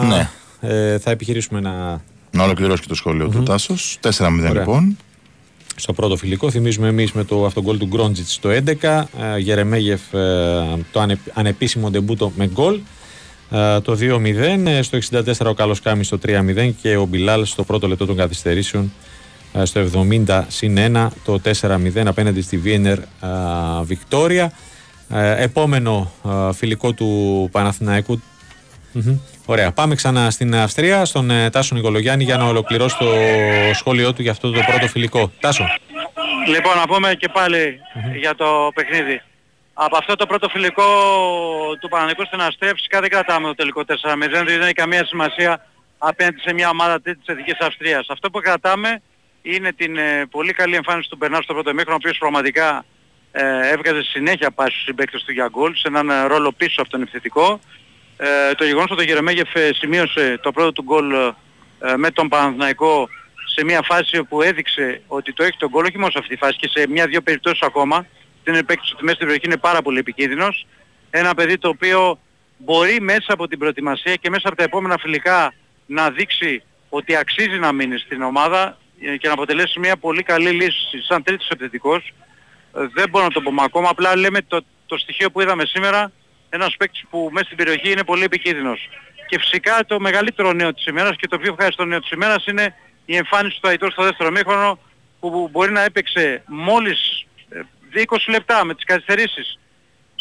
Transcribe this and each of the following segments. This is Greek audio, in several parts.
Ναι. ε, θα επιχειρήσουμε να. Να ολοκληρώσει και το σχολείο του Τάσος. 4-0 λοιπόν. Στο πρώτο φιλικό, θυμίζουμε εμείς με το αυτογκόλ του Γκρόντζιτς στο 11. Ε, Γερεμέγεφ ε, το ανε, ανεπίσημο ντεμπούτο με γκολ. Ε, το 2-0. Ε, στο 64 ο Καλός Κάμι στο 3-0 και ο Μπιλάλ στο πρώτο λεπτό των καθυστερήσεων ε, στο 70 συν 1 το 4-0 απέναντι στη Βίενερ Βικτόρια. Επόμενο φιλικό του παναθηναικου Ωραία. Πάμε ξανά στην Αυστρία, στον Τάσο Νικολογιάννη για να ολοκληρώσει το σχόλιο του για αυτό το πρώτο φιλικό. Τάσο. Λοιπόν, να πούμε και παλι για το παιχνίδι. Από αυτό το πρώτο φιλικό του Πανανικού στην Αυστρία φυσικά δεν κρατάμε το τελικό 4-0, δεν έχει καμία σημασία απέναντι σε μια ομάδα της Εθνικής Αυστρίας. Αυτό που κρατάμε είναι την ε, πολύ καλή εμφάνιση του Μπερνάρ στο πρώτο μήχρονο, ο οποίος πραγματικά ε, έβγαζε συνέχεια πάση στους συμπαίκτες του για γκολ, σε έναν ε, ρόλο πίσω από τον επιθετικό. Ε, το γεγονός ότι ο Γερεμέγεφ ε, σημείωσε το πρώτο του γκολ ε, με τον Παναθηναϊκό σε μια φάση όπου έδειξε ότι το έχει τον γκολ, όχι μόνο σε αυτή τη φάση και σε μια-δυο περιπτώσεις ακόμα, την επέκτηση ότι μέσα στην περιοχή είναι πάρα πολύ επικίνδυνος. Ένα παιδί το οποίο μπορεί μέσα από την προετοιμασία και μέσα από τα επόμενα φιλικά να δείξει ότι αξίζει να μείνει στην ομάδα ε, και να αποτελέσει μια πολύ καλή λύση σαν τρίτος επιθετικός. Ε, δεν μπορώ να το πούμε ακόμα, απλά λέμε το, το στοιχείο που είδαμε σήμερα, ένας παίκτης που μέσα στην περιοχή είναι πολύ επικίνδυνος. Και φυσικά το μεγαλύτερο νέο της ημέρας και το πιο ευχάριστο νέο της ημέρας είναι η εμφάνιση του Αϊτόρ στο δεύτερο μήχρονο που μπορεί να έπαιξε μόλις 20 λεπτά με τις καθυστερήσεις.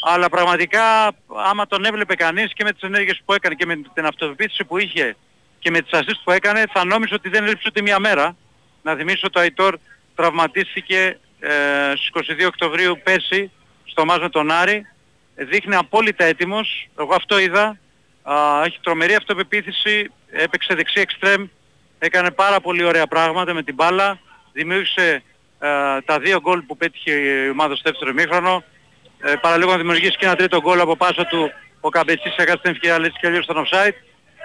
Αλλά πραγματικά άμα τον έβλεπε κανείς και με τις ενέργειες που έκανε και με την αυτοπεποίθηση που είχε και με τις ασίστ που έκανε θα νόμιζε ότι δεν έλειψε ούτε μία μέρα. Να θυμίσω ότι ο Αϊτόρ τραυματίστηκε ε, στις 22 Οκτωβρίου πέρσι στο μάζ με τον Άρη. Δείχνει απόλυτα έτοιμος. Εγώ αυτό είδα. Α, έχει τρομερή αυτοπεποίθηση. Έπαιξε δεξί εξτρέμ. Έκανε πάρα πολύ ωραία πράγματα με την μπάλα. Δημιούργησε ε, τα δύο γκολ που πέτυχε η ομάδα στο δεύτερο ημίχρονο. Ε, παραλίγο να δημιουργήσει και ένα τρίτο γκολ από πάσα του ο Καμπετσής έκανε την ευκαιρία λέει και λίγο στον offside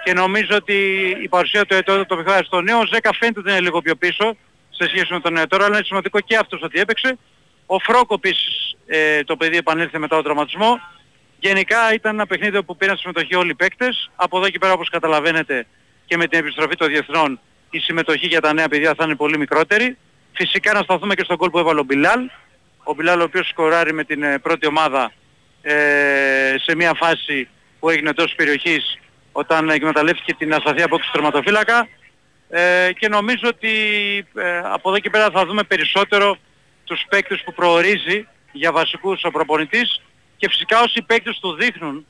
και νομίζω ότι η παρουσία του Ετώδου το παιχνίδι στο νέο Ζέκα φαίνεται ότι είναι λίγο πιο πίσω σε σχέση με τον Ετώδου αλλά είναι σημαντικό και αυτός ότι έπαιξε. Ο Φρόκο επίσης ε, το παιδί επανήλθε μετά τον τραυματισμό. Γενικά ήταν ένα παιχνίδι που πήραν συμμετοχή όλοι οι παίκτες. Από εδώ και πέρα όπως καταλαβαίνετε και με την επιστροφή των διεθνών η συμμετοχή για τα νέα παιδιά θα είναι πολύ μικρότερη. Φυσικά να σταθούμε και στον κόλ που έβαλε ο Μπιλάλ. Ο Μπιλάλ ο οποίος σκοράρει με την ε, πρώτη ομάδα ε, σε μια φάση που έγινε τόσο περιοχής όταν εκμεταλλεύτηκε την ασταθή απόκριση του τερματοφύλακα ε, και νομίζω ότι ε, από εδώ και πέρα θα δούμε περισσότερο τους παίκτες που προορίζει για βασικούς ο προπονητής και φυσικά όσοι παίκτες του δείχνουν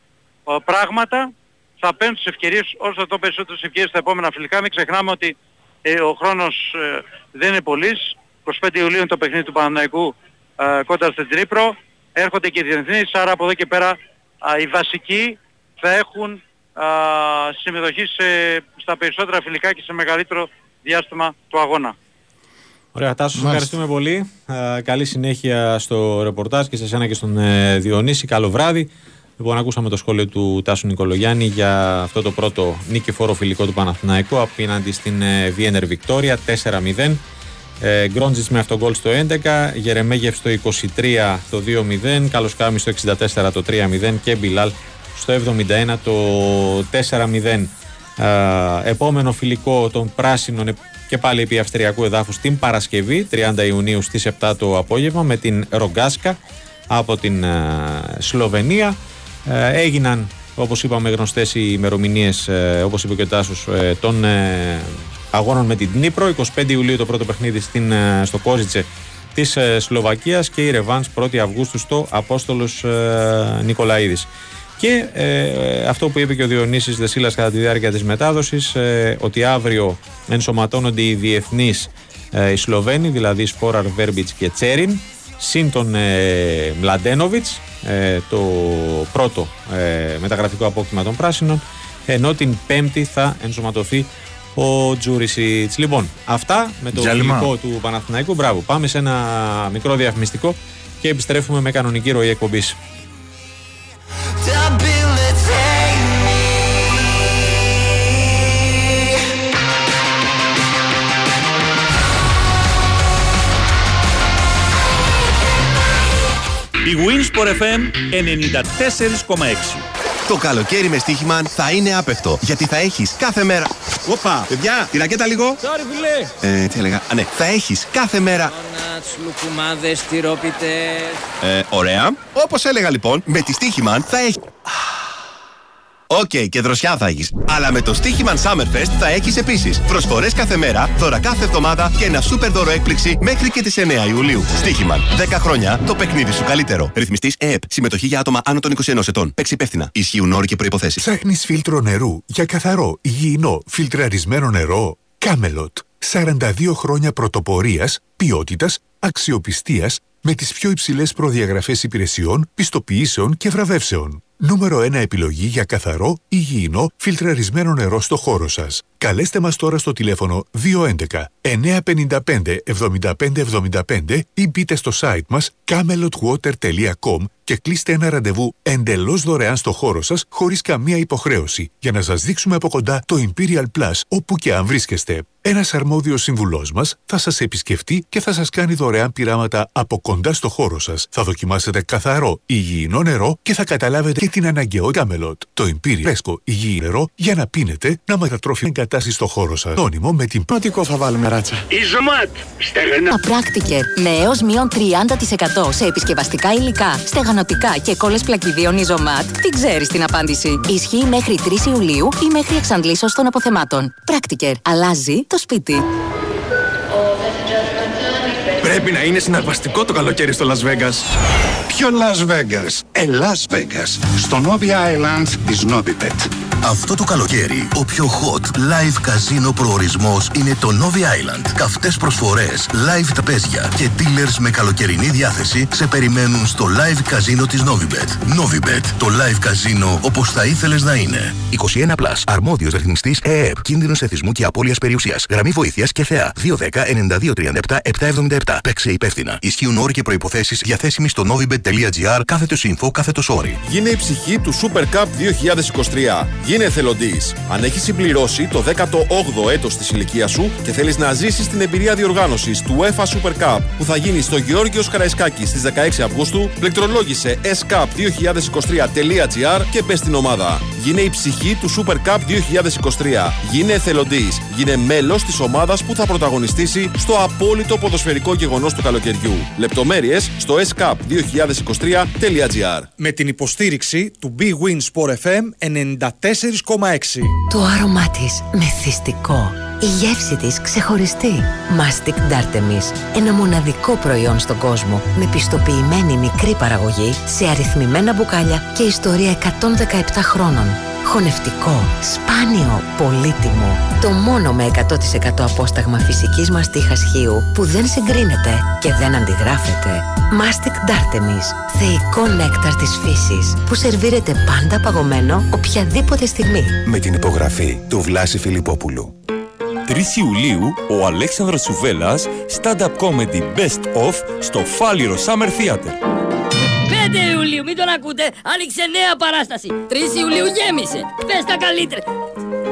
ε, πράγματα θα παίρνουν τις ευκαιρίες όσο το περισσότερες ευκαιρίες στα επόμενα φιλικά. Μην ξεχνάμε ότι ε, ο χρόνος ε, δεν είναι πολύς. 25 Ιουλίου είναι το παιχνίδι του Παναναϊκού ε, κοντά στην Τρίπρο. Έρχονται και οι διεθνείς, άρα από εδώ και πέρα οι βασικοί θα έχουν συμμετοχή σε, στα περισσότερα φιλικά και σε μεγαλύτερο διάστημα του αγώνα. Ωραία, Τάσο, ευχαριστούμε πολύ. καλή συνέχεια στο ρεπορτάζ και σε εσένα και στον ε, Διονύση. Καλό βράδυ. Λοιπόν, ακούσαμε το σχόλιο του Τάσου Νικολογιάννη για αυτό το πρώτο νίκη φιλικό του Παναθηναϊκού απέναντι στην Βιένερ Βικτόρια 4-0. Ε, Γκρόντζιτς με αυτόν γκολ στο 11, Γερεμέγεφ στο 23 το 2-0, Καλο Κάμι στο 64 το 3-0 και Μπιλάλ στο 71 το 4-0. Ε, επόμενο φιλικό των πράσινων και πάλι επί Αυστριακού εδάφους την Παρασκευή 30 Ιουνίου στις 7 το απόγευμα με την Ρογκάσκα από την ε, Σλοβενία. Ε, έγιναν όπως είπαμε γνωστές οι ημερομηνίες, ε, όπως είπε και ο Τάσος, ε, των αγώνων με την Νύπρο. 25 Ιουλίου το πρώτο παιχνίδι στην, στο Κόζιτσε της Σλοβακίας και η Ρεβάνς 1η Αυγούστου στο Απόστολος Νικολαίδης. Και αυτό που είπε και ο Διονύσης Δεσίλας κατά τη διάρκεια της μετάδοσης, ότι αύριο ενσωματώνονται οι διεθνείς οι Σλοβαίνοι, δηλαδή Σπόραρ, Βέρμπιτς και Τσέριν, συν τον ε, Μλαντένοβιτς, ε, το πρώτο ε, μεταγραφικό απόκτημα των πράσινων, ενώ την πέμπτη θα ενσωματωθεί ο Τζούρισιτς. Λοιπόν, αυτά με το υλικό του Παναθηναϊκού. Μπράβο, πάμε σε ένα μικρό διαφημιστικό και επιστρέφουμε με κανονική ροή εκπομπής. Τα. Η Wins.πορε FM. Ενενήντα τέσσερις κομαέξι. Το καλοκαίρι με Stoiximan θα είναι άπαιχτο. Γιατί θα έχεις κάθε μέρα. Όπα, παιδιά, τη ρακέτα λίγο. Sorry, φίλε. Ε, τι έλεγα; Α, ναι, θα έχεις κάθε μέρα. Ντόνατς, λουκουμάδες, τυρόπιτες. Ε, ωραία. Όπως έλεγα λοιπόν, με τη Stoiximan θα έχει. Οκ, και δροσιά θα έχεις. Αλλά με το Stoiximan Summerfest θα έχεις επίσης προσφορές κάθε μέρα, δώρα κάθε εβδομάδα και ένα σούπερ δώρο έκπληξη μέχρι και τις 9 Ιουλίου. Stoiximan. 10 χρόνια το παιχνίδι σου καλύτερο. Ρυθμιστής ΕΕΠ. Συμμετοχή για άτομα άνω των 21 ετών. Παίξε υπεύθυνα. Ισχύουν όροι και προϋποθέσεις. Ψάχνεις φίλτρο νερού για καθαρό, υγιεινό, φιλτραρισμένο νερό; Camelot. 42 χρόνια πρωτοπορίας, ποιότητας, αξιοπιστίας με τις πιο υψηλές προδιαγραφές υπηρεσιών, πιστοποιήσεων και βραβεύσεων. Νούμερο 1 επιλογή για καθαρό, υγιεινό, φιλτραρισμένο νερό στο χώρο σας. Καλέστε μας τώρα στο τηλέφωνο 211 955 7575 ή μπείτε στο site μας camelotwater.com και κλείστε ένα ραντεβού εντελώς δωρεάν στο χώρο σας χωρίς καμία υποχρέωση για να σας δείξουμε από κοντά το Imperial Plus όπου και αν βρίσκεστε. Ένας αρμόδιος συμβουλός μας θα σας επισκεφτεί και θα σας κάνει δωρεάν πειράματα από κοντά στο χώρο σας. Θα δοκιμάσετε καθαρό, υγιεινό νερό και θα καταλάβετε και την αναγκαιότητα Camelot. Το Imperial Fresco υγιεινό νερό για να πίνετε, να μετατρόφει εγκατάσταση στο χώρο σας. Τόνιμο με την Πρωτικό θα βάλουμε ράτσα. Ιζωμάτ. Στεγνά. Απράκτικερ με έως μείον 30% σε επισκευαστικά υλικά, στεγανοτικά και κόλλες πλακιδίων Ιζωμάτ. Τι ξέρεις την απάντηση. Ισχύει μέχρι 3 Ιουλίου ή μέχρι εξαντλήσεως των αποθεμάτων. Πράκτικερ. Αλλάζει το σπίτι. Πρέπει να είναι συναρπαστικό το καλοκαίρι στο Las Vegas. Ποιο Las Vegas. Ε, Las Vegas. Στο Novi Island της Novibet. Αυτό το καλοκαίρι, ο πιο hot live καζίνο προορισμός είναι το Novi Island. Καυτές προσφορές, live τραπέζια και dealers με καλοκαιρινή διάθεση σε περιμένουν στο live καζίνο της Novibet. Novibet, το live καζίνο όπως θα ήθελες να είναι. 21+, plus, αρμόδιος ρυθμιστής ΕΕΠ, κίνδυνος εθισμού και απώλειας περιουσίας, γραμμή βοήθειας και θεά, 210-9237-777. Παίξε υπεύθυνα. Ισχύουν όροι και προϋποθέσεις διαθέσιμοι στο novibet.gr κάθετος info κάθετος όροι. Γίνε η ψυχή του Super Cup 2023. Γίνε εθελοντή. Αν έχει συμπληρώσει το 18ο έτο τη ηλικία σου και θέλει να ζήσει την εμπειρία διοργάνωση του UEFA Super Cup που θα γίνει στο Γεώργιο Καραϊσκάκη στι 16 Αυγούστου, πληκτρολόγησε scup2023.gr και μπε στην ομάδα. Γίνε η ψυχή του Super Cup 2023. Γίνε εθελοντή. Γίνε μέλο τη ομάδα που θα πρωταγωνιστήσει στο απόλυτο ποδοσφαιρικό γεγονό του καλοκαιριού. Λεπτομέρειε στο scup2023.gr. Με την υποστήριξη του Big Win Sport FM 94,6. Το άρωμά της μεθυστικό. Η γεύση της ξεχωριστή. Mastic Dartemis. Ένα μοναδικό προϊόν στον κόσμο με πιστοποιημένη μικρή παραγωγή σε αριθμημένα μπουκάλια και ιστορία 117 χρόνων. Χωνευτικό, σπάνιο, πολύτιμο. Το μόνο με 100% απόσταγμα φυσικής μαστίχας χείου που δεν συγκρίνεται και δεν αντιγράφεται. Mastic Dartemis. Θεϊκό νέκταρ της φύσης που σερβίρεται πάντα παγωμένο οποιαδήποτε στιγμή. Με την υπογραφή του Βλάση Φιλιππόπουλου. 3 Ιουλίου, ο Αλέξανδρος Σουβέλλας, stand-up comedy best of στο Φάλιρο Summer Theater. 5 Ιουλίου, μην τον ακούτε, άνοιξε νέα παράσταση. 3 Ιουλίου γέμισε, πες τα καλύτερα.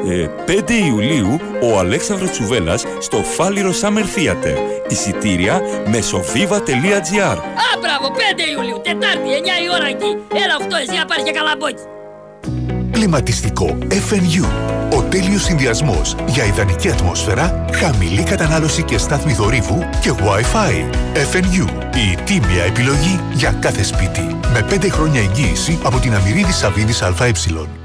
Ε, 5 Ιουλίου, ο Αλέξανδρος Τσουβέλλας στο Φάλιρο Summer Theater. Εισιτήρια μεσοβίβα.gr Α, μπράβο, 5 Ιουλίου, Τετάρτη, 9 η ώρα εκεί. Έλα 8, εσύ να πάρει και καλαμπόκι. Κλιματιστικό FNU. Ο τέλειος συνδυασμός για ιδανική ατμόσφαιρα, χαμηλή κατανάλωση και στάθμη δορύβου και Wi-Fi. FNU. Η τίμια επιλογή για κάθε σπίτι. Με 5 χρόνια εγγύηση από την Αμυρίδη Σαββίδης ΑΕ.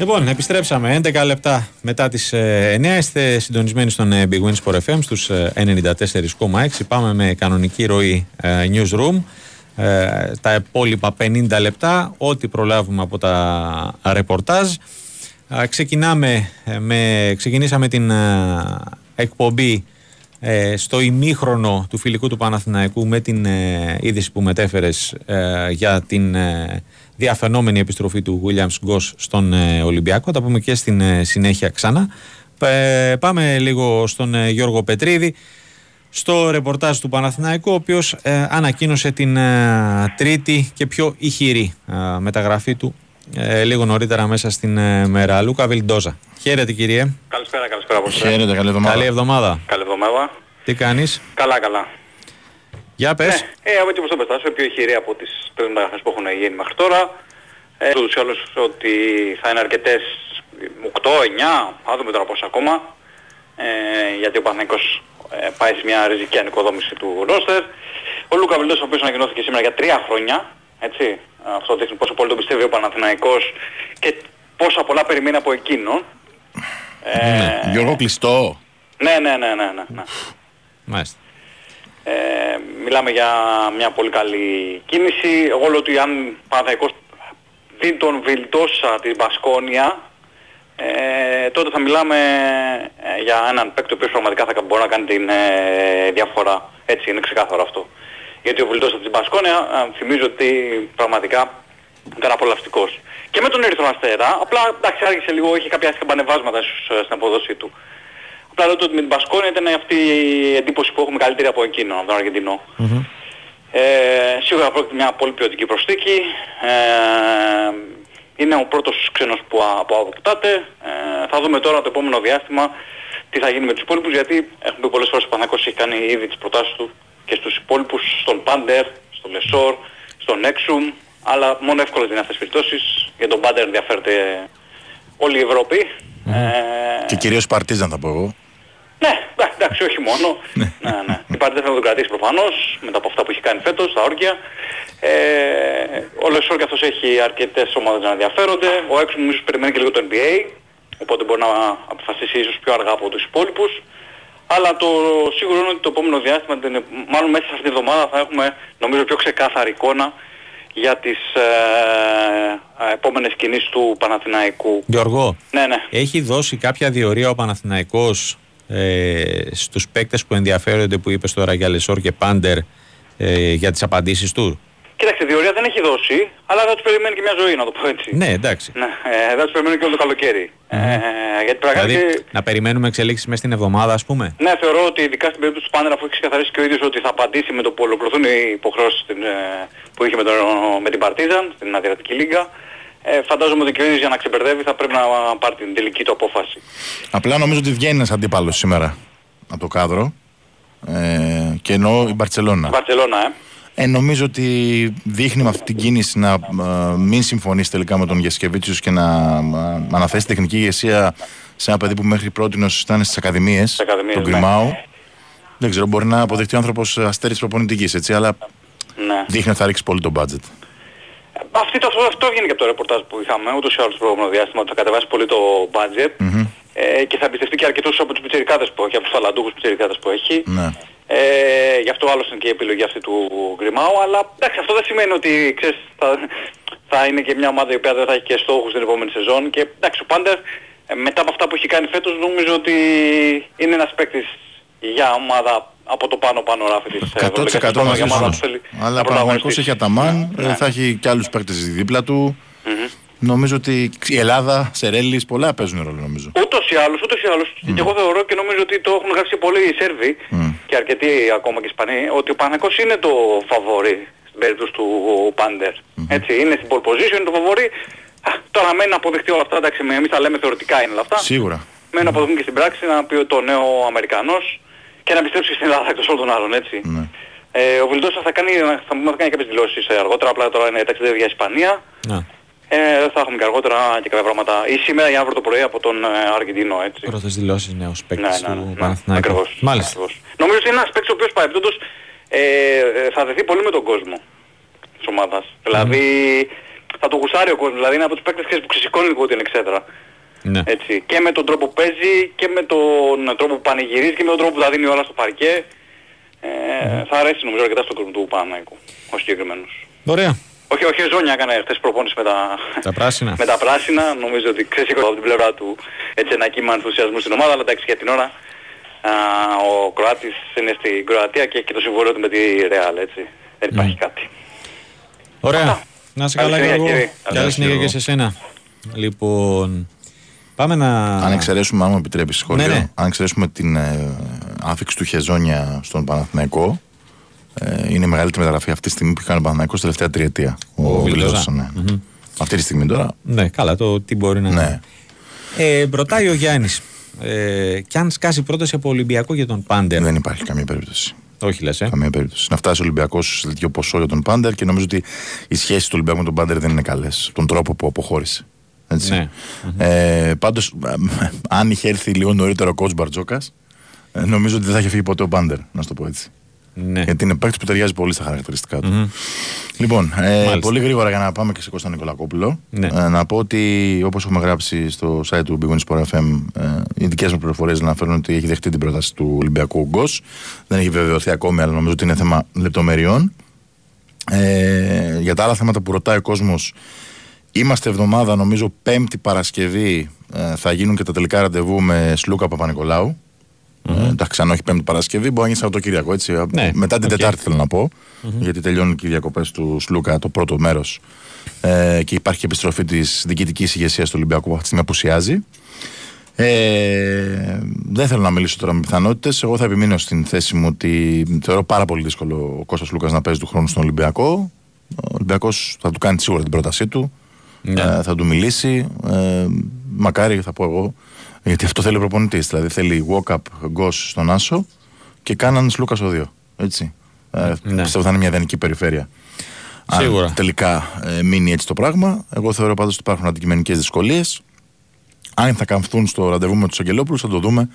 Λοιπόν, επιστρέψαμε 11 λεπτά μετά τις ε, 9. Είστε συντονισμένοι στον ε, Big Win Sport FM στους ε, 94,6. Πάμε με κανονική ροή ε, newsroom. Ε, τα υπόλοιπα 50 λεπτά, ό,τι προλάβουμε από τα ρεπορτάζ. Α, ξεκινάμε ε, με, ξεκινήσαμε την ε, εκπομπή ε, στο ημίχρονο του φιλικού του Παναθηναϊκού με την ε, είδηση που μετέφερες ε, για την ε, διαφαινόμενη επιστροφή του Williams Goss στον ε, Ολυμπιακό. Τα πούμε και στην ε, συνέχεια ξανά. Ε, πάμε λίγο στον ε, Γιώργο Πετρίδη στο ρεπορτάζ του Παναθηναϊκού ο οποίος ε, ανακοίνωσε την ε, τρίτη και πιο ηχηρή ε, μεταγραφή του ε, λίγο νωρίτερα μέσα στην ε, μέρα. Λούκα Βιλντόζα. Χαίρετε κύριε. Καλησπέρα, καλησπέρα από εσάς. Χαίρετε, καλή εβδομάδα. Καλή εβδομάδα. Καλή εβδομάδα. Τι κάνεις; Καλά, καλά. Για πες. Ναι, ε, από τι το πετάσω, πιο ηχηρή από τις τρεις μεταγραφές που έχουν γίνει μέχρι τώρα. Ε, ούτως ή άλλως ότι θα είναι αρκετές 8, 9, θα δούμε τώρα πώς ακόμα. Ε, γιατί ο Παναθηναϊκός ε, πάει σε μια ριζική ανοικοδόμηση του ρόστερ. Ο Λούκα Βιλντός ο οποίος ανακοινώθηκε σήμερα για τρία χρόνια. Έτσι. Αυτό δείχνει πόσο πολύ τον πιστεύει ο Παναθηναϊκός και πόσα πολλά περιμένει από εκείνον. Ναι. Γιώργο κλειστό. Ναι, ναι, ναι, ναι, ναι. ναι. Μάλιστα. Ε, μιλάμε για μια πολύ καλή κίνηση. Εγώ λέω ότι αν Παναθαϊκός δει τον Βιλτόσα της Μπασκόνια, ε, τότε θα μιλάμε ε, για έναν παίκτη ο οποίος πραγματικά θα μπορεί να κάνει την ε, διαφορά. Έτσι είναι ξεκάθαρο αυτό. Γιατί ο Βιλτόσα της Μπασκόνια ε, θυμίζω ότι πραγματικά ήταν απολαυστικός. Και με τον Ερυθρό Αστέρα, απλά εντάξει άρχισε λίγο, είχε κάποια σκαμπανεβάσματα ίσως ε, στην αποδοσή του. Απλά λέω ότι με την Μπασκόνια ήταν αυτή η εντύπωση που έχουμε καλύτερη από εκείνο, από τον αργεντινο Ε, σίγουρα πρόκειται μια πολύ ποιοτική προσθήκη. Ε, είναι ο πρώτος ξένος που, α- που αποκτάται. Ε, θα δούμε τώρα το επόμενο διάστημα τι θα γίνει με τους υπόλοιπους γιατί έχουμε πει πολλές φορές ο Παναθηναϊκός έχει κάνει ήδη τις προτάσεις του και στους υπόλοιπους, στον Πάντερ, στον Λεσόρ, στον Έξουμ, αλλά μόνο εύκολες δυνατές περιπτώσεις. Για τον Πάντερ ενδιαφέρεται όλη η Ευρώπη. Ε, Και κυρίως Παρτίζαν θα πω εγώ. ναι, εντάξει, εντάξει, όχι μόνο. ναι, ναι. Η Πάρτη θα τον κρατήσει προφανώς, μετά από αυτά που έχει κάνει φέτος, στα όργια. Ε, ο Λεσόρ και αυτός έχει αρκετές ομάδες να ενδιαφέρονται. Ο Έξουμ ίσως περιμένει και λίγο το NBA, οπότε μπορεί να αποφασίσει ίσως πιο αργά από τους υπόλοιπους. Αλλά το σίγουρο είναι ότι το επόμενο διάστημα, την- μάλλον μέσα σε αυτή τη εβδομάδα θα έχουμε νομίζω πιο ξεκάθαρη εικόνα για τις ε, ε, επόμενες κινήσεις του Παναθηναϊκού. Γιώργο, Ναι, ναι. έχει δώσει κάποια διορία ο Παναθηναϊκός ε, στους παίκτες που ενδιαφέρονται που είπες τώρα για Λεσόρ και Πάντερ ε, για τις απαντήσεις του; Κοίταξε, διορία δεν έχει δώσει, αλλά θα τους περιμένει και μια ζωή, να το πω έτσι. Ναι, εντάξει. Ναι, ε, θα τους περιμένει και όλο το καλοκαίρι. Ε, γιατί πραγματικά... Δηλαδή να περιμένουμε εξελίξεις μέσα στην εβδομάδα ας πούμε; Ναι, θεωρώ ότι ειδικά στην περίπτωση του Πάντερ αφού έχει ξεκαθαρίσει και ο ίδιος ότι θα απαντήσει με το που ολοκληρωθούν οι υποχρεώσεις στην, ε, που είχε με, τον, με την Παρτίζαν, στην Αδριατική Λίγκα, ε, φαντάζομαι ότι και ο ίδιος για να ξεμπερδεύει θα πρέπει να πάρει την τελική του απόφαση. Απλά νομίζω ότι βγαίνει ένας αντίπαλος σήμερα από το κάδρο. Ε, και εννοώ η Μπαρτσελώνα. Βαρκελώνα, ε. Ε, νομίζω ότι δείχνει με αυτή την κίνηση να ε, μην συμφωνήσει τελικά με τον Γεσκεβίτσιους και να ε, αναθέσει τεχνική ηγεσία σε ένα παιδί που μέχρι πρώτη ήταν στις ακαδημίες, ακαδημίες, τον ναι. Γκριμάου. Δεν ξέρω, μπορεί να αποδειχτεί ο άνθρωπος αστέρης προπονητικής, έτσι, αλλά Ναι. δείχνει ότι θα ρίξει πολύ το budget. Αυτή το, αυτό, αυτό βγαίνει και από το ρεπορτάζ που είχαμε, ούτως ή άλλως το προηγούμενο διάστημα, ότι θα κατεβάσει πολύ το budget ε, και θα εμπιστευτεί και αρκετούς από τους πιτσιρικάδες που έχει, από τους ταλαντούχους πιτσιρικάδες που έχει. Ναι. Ε, γι' αυτό άλλος είναι και η επιλογή αυτή του Γκριμάου, αλλά εντάξει αυτό δεν σημαίνει ότι ξέρεις, θα, θα είναι και μια ομάδα η οποία δεν θα έχει και στόχους την επόμενη σεζόν και εντάξει ο Πάντερ ε, μετά από αυτά που έχει κάνει φέτος νομίζω ότι είναι ένας παίκτης για ομάδα από το πάνω πάνω ράφι της 100% Ευρωλίγκας. μαζί Για ομάδα σου. που θέλει Αλλά να πραγματικός πρωταγωνιστήσει. έχει αταμάν, Ναι, ε, ναι. θα έχει και άλλους παίκτες δίπλα του. Νομίζω ότι η Ελλάδα, Σερέλης, πολλά παίζουν ρόλο νομίζω. Ούτως ή άλλως, ούτως ή άλλως. Και εγώ θεωρώ και νομίζω ότι το έχουν γράψει πολλοί οι Σέρβοι και αρκετοί ακόμα και οι Ισπανοί ότι ο Παναγικός είναι το φαβόρι στην περίπτωση του Πάντερ. Έτσι, είναι στην pole position, είναι το φαβόρι. Α, τώρα μένει να αποδειχτεί όλα αυτά, εντάξει, με- εμείς τα λέμε θεωρητικά είναι όλα αυτά. Σίγουρα. Μένει να αποδειχτούν και στην πράξη να πει το νέος Αμερικανός και να πιστέψει στην Ελλάδα εκτός όλων των άλλων, έτσι. Ε, ο Βιλντός θα κάνει, θα, θα κάνει κάποιες δηλώσεις ε, αργότερα, απλά τώρα είναι ταξιδεύει για Ισπανία. Να. Ε, θα έχουμε και αργότερα και κάποια πράγματα. Ή σήμερα ή αύριο το πρωί από τον ε, Αργεντινό, έτσι. Πρώτες δηλώσεις νέος παίκτης Ναι, ναι, του ναι, Παναθηναϊκού. ακριβώς, Μάλιστα. Νομίζω ότι είναι ένας παίκτης ο οποίος παρεμπιπτόντως ε, ε, θα δεθεί πολύ με τον κόσμο της ομάδας. Δηλαδή θα το γουσάρει ο κόσμος. Δηλαδή είναι από τους παίκτες ξέρεις, που ξεσηκώνει λίγο την εξέδρα. Ναι. Έτσι. Και με τον τρόπο που παίζει και με τον τρόπο που πανηγυρίζει και με τον τρόπο που τα δίνει όλα στο παρκέ. Ε, Θα αρέσει νομίζω αρκετά στον κόσμο του Παναναϊκού ο συγκεκριμένος. Ωραία. Όχι, όχι, Ζώνια έκανε χθες προπόνηση με τα, Τα πράσινα. με τα πράσινα. Νομίζω ότι ξεσήκωσε από την πλευρά του έτσι ένα κύμα ενθουσιασμού στην ομάδα, αλλά εντάξει για την ώρα α, ο Κροάτης είναι στην Κροατία και έχει και το συμβόλαιο του με τη Real, έτσι. Δεν υπάρχει κάτι. Ωραία. Να σε Καλή καλά συνέχεια, Γιώργο. κύριε. Καλή Καλή συνέχεια και σε σένα. Λοιπόν, πάμε να... Αν εξαιρέσουμε, αν μου επιτρέπεις σχόλιο, Ναι, ναι. αν εξαιρέσουμε την ε, άφηξη του Χεζόνια στον Παναθηναϊκό, ε, είναι η μεγαλύτερη μεταγραφή αυτή τη στιγμή που έχει κάνει ο Παναθηναϊκός τελευταία τριετία. Ο Βιλντόζα. Βιλντόζα, ναι. Αυτή τη στιγμή τώρα. Ναι, καλά, το τι μπορεί να Ναι. Ε, ρωτάει ο Γιάννης. Ε, κι αν σκάσει πρόταση από Ολυμπιακό για τον Πάντερ. Δεν υπάρχει καμία περίπτωση. Όχι λες, ε. Καμία περίπτωση. Να φτάσει ο Ολυμπιακός σε τέτοιο ποσό για τον Πάντερ και νομίζω ότι οι σχέσεις του Ολυμπιακού με τον Πάντερ δεν είναι καλές. Τον τρόπο που αποχώρησε. Έτσι. Ναι. Ε, Πάντως, αν είχε έρθει λίγο νωρίτερο ο coach Μπαρτζόκας, ε, νομίζω ότι δεν θα είχε φύγει ποτέ ο Πάντερ, να σου το πω έτσι. Ναι. Γιατί είναι παίκτης που ταιριάζει πολύ στα χαρακτηριστικά του. Λοιπόν, ε, Μάλιστα. πολύ γρήγορα για να πάμε και σε Κώστα Νικολακόπουλο. Ναι. Ε, να πω ότι όπως έχουμε γράψει στο site του Big Win Sport FM, ε, οι δικές μας πληροφορίες αναφέρουν ότι έχει δεχτεί την πρόταση του Ολυμπιακού Γκος. Δεν έχει βεβαιωθεί ακόμη, αλλά νομίζω ότι είναι θέμα λεπτομερειών. Ε, για τα άλλα θέματα που ρωτάει ο κόσμος, είμαστε εβδομάδα, νομίζω Πέμπτη Παρασκευή ε, θα γίνουν και τα τελικά ραντεβού με Σλούκα Παπα-Νικολάου. Ε, εντάξει, αν όχι Πέμπτη Παρασκευή, μπορεί να γίνει Σαββατοκύριακο. Έτσι. Ναι, Μετά την οκ. Τετάρτη θέλω να πω, γιατί τελειώνουν και οι διακοπές του Σλούκα, το πρώτο μέρος. Ε, και υπάρχει και επιστροφή της διοικητικής ηγεσίας του Ολυμπιακού που αυτή τη στιγμή απουσιάζει. Ε, δεν θέλω να μιλήσω τώρα με πιθανότητες. Εγώ θα επιμείνω στην θέση μου ότι θεωρώ πάρα πολύ δύσκολο ο Κώστας Λούκας να παίζει του χρόνου στον Ολυμπιακό. Ο Ολυμπιακός θα του κάνει σίγουρα την πρότασή του. Ναι. Ε, θα του μιλήσει. Ε, μακάρι θα πω εγώ. Γιατί αυτό θέλει ο προπονητής. Δηλαδή θέλει walk-up goes στον Άσο και κάναν Λούκας ο δύο. Έτσι. Ε, Ναι. Πιστεύω θα είναι μια ιδανική περιφέρεια. Σίγουρα. Αν τελικά ε, μείνει έτσι το πράγμα. Εγώ θεωρώ πάντως ότι υπάρχουν αντικειμενικές δυσκολίες. Αν θα καμφθούν στο ραντεβού με τους Αγγελόπουλους, θα το δούμε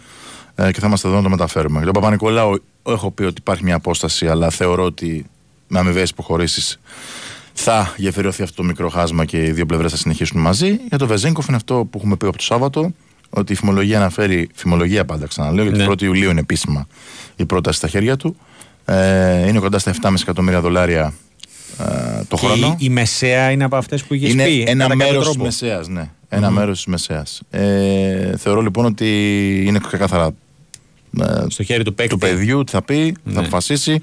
ε, και θα είμαστε εδώ να το μεταφέρουμε. Για τον Παπα-Νικολάου, έχω πει ότι υπάρχει μια απόσταση, αλλά θεωρώ ότι με αμοιβές υποχωρήσεις θα γεφυρωθεί αυτό το μικρό χάσμα και οι δύο πλευρές θα συνεχίσουν μαζί. Για τον Βεζέγκοφ είναι αυτό που έχουμε πει από το Σάββατο, ότι η φημολογία αναφέρει, φημολογία πάντα ξαναλέω, γιατί Ναι. 1η Ιουλίου είναι επίσημα η πρόταση στα χέρια του. Ε, είναι κοντά στα 7,5 εκατομμύρια δολάρια ε, το Και χρόνο. η, η μεσαία είναι από αυτές που είχες Είναι πει. ένα κατά κάποιο μέρος της τρόπο. μεσαίας, ναι. Ένα μέρος της μεσαίας. Ε, θεωρώ λοιπόν ότι είναι ξεκάθαρα ε, Στο χέρι του παίκτη. του παιδιού, τι θα πει, Ναι. θα αποφασίσει.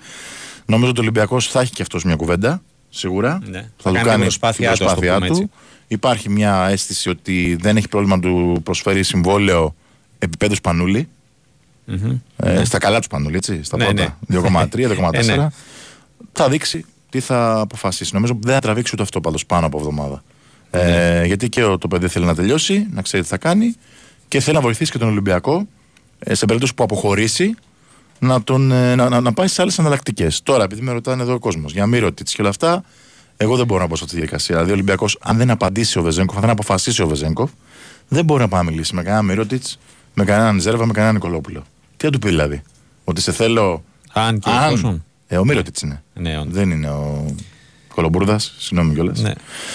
Νομίζω ότι ο Ολυμπιακός θα έχει και αυτός μια κουβέντα, σίγουρα. Ναι. Θα, Θα του κάνει κάνει την προσπάθειά την του, ας το προσπάθειά πούμε του. Υπάρχει μια αίσθηση ότι δεν έχει πρόβλημα να του προσφέρει συμβόλαιο επίπεδου Σπανούλη. Μμμ. Ε, Στα καλά του Σπανούλη, έτσι. Στα Ναι, πρώτα. ναι. 2,3-2,4. Ε, ναι. Θα δείξει τι θα αποφασίσει. Νομίζω δεν θα τραβήξει ούτε αυτό πάντως πάνω από εβδομάδα. Ε, γιατί και ο, το παιδί θέλει να τελειώσει, να ξέρει τι θα κάνει και θέλει να βοηθήσει και τον Ολυμπιακό ε, σε περίπτωση που αποχωρήσει να, τον, ε, να, να, να πάει σε άλλες εναλλακτικές. Τώρα, επειδή με ρωτάνε εδώ ο κόσμος για μη ρωτήσει και όλα αυτά, εγώ δεν μπορώ να μπω σε αυτή τη διαδικασία. Δηλαδή, ο Ολυμπιακός, αν δεν απαντήσει ο Βεζέγκοφ, αν δεν αποφασίσει ο Βεζέγκοφ, δεν μπορεί να πάει να μιλήσει με κανέναν Μύρωτιτ, με κανέναν Ζέρβα, με κανέναν Νικολόπουλο. Τι θα του πει δηλαδή, Ότι σε θέλω. Αν και εφόσον. Ε, ο Μύρωτιτ είναι. Ναι, όντως. Δεν είναι ο Κολομπούρδα, συγγνώμη κιόλας. Ναι.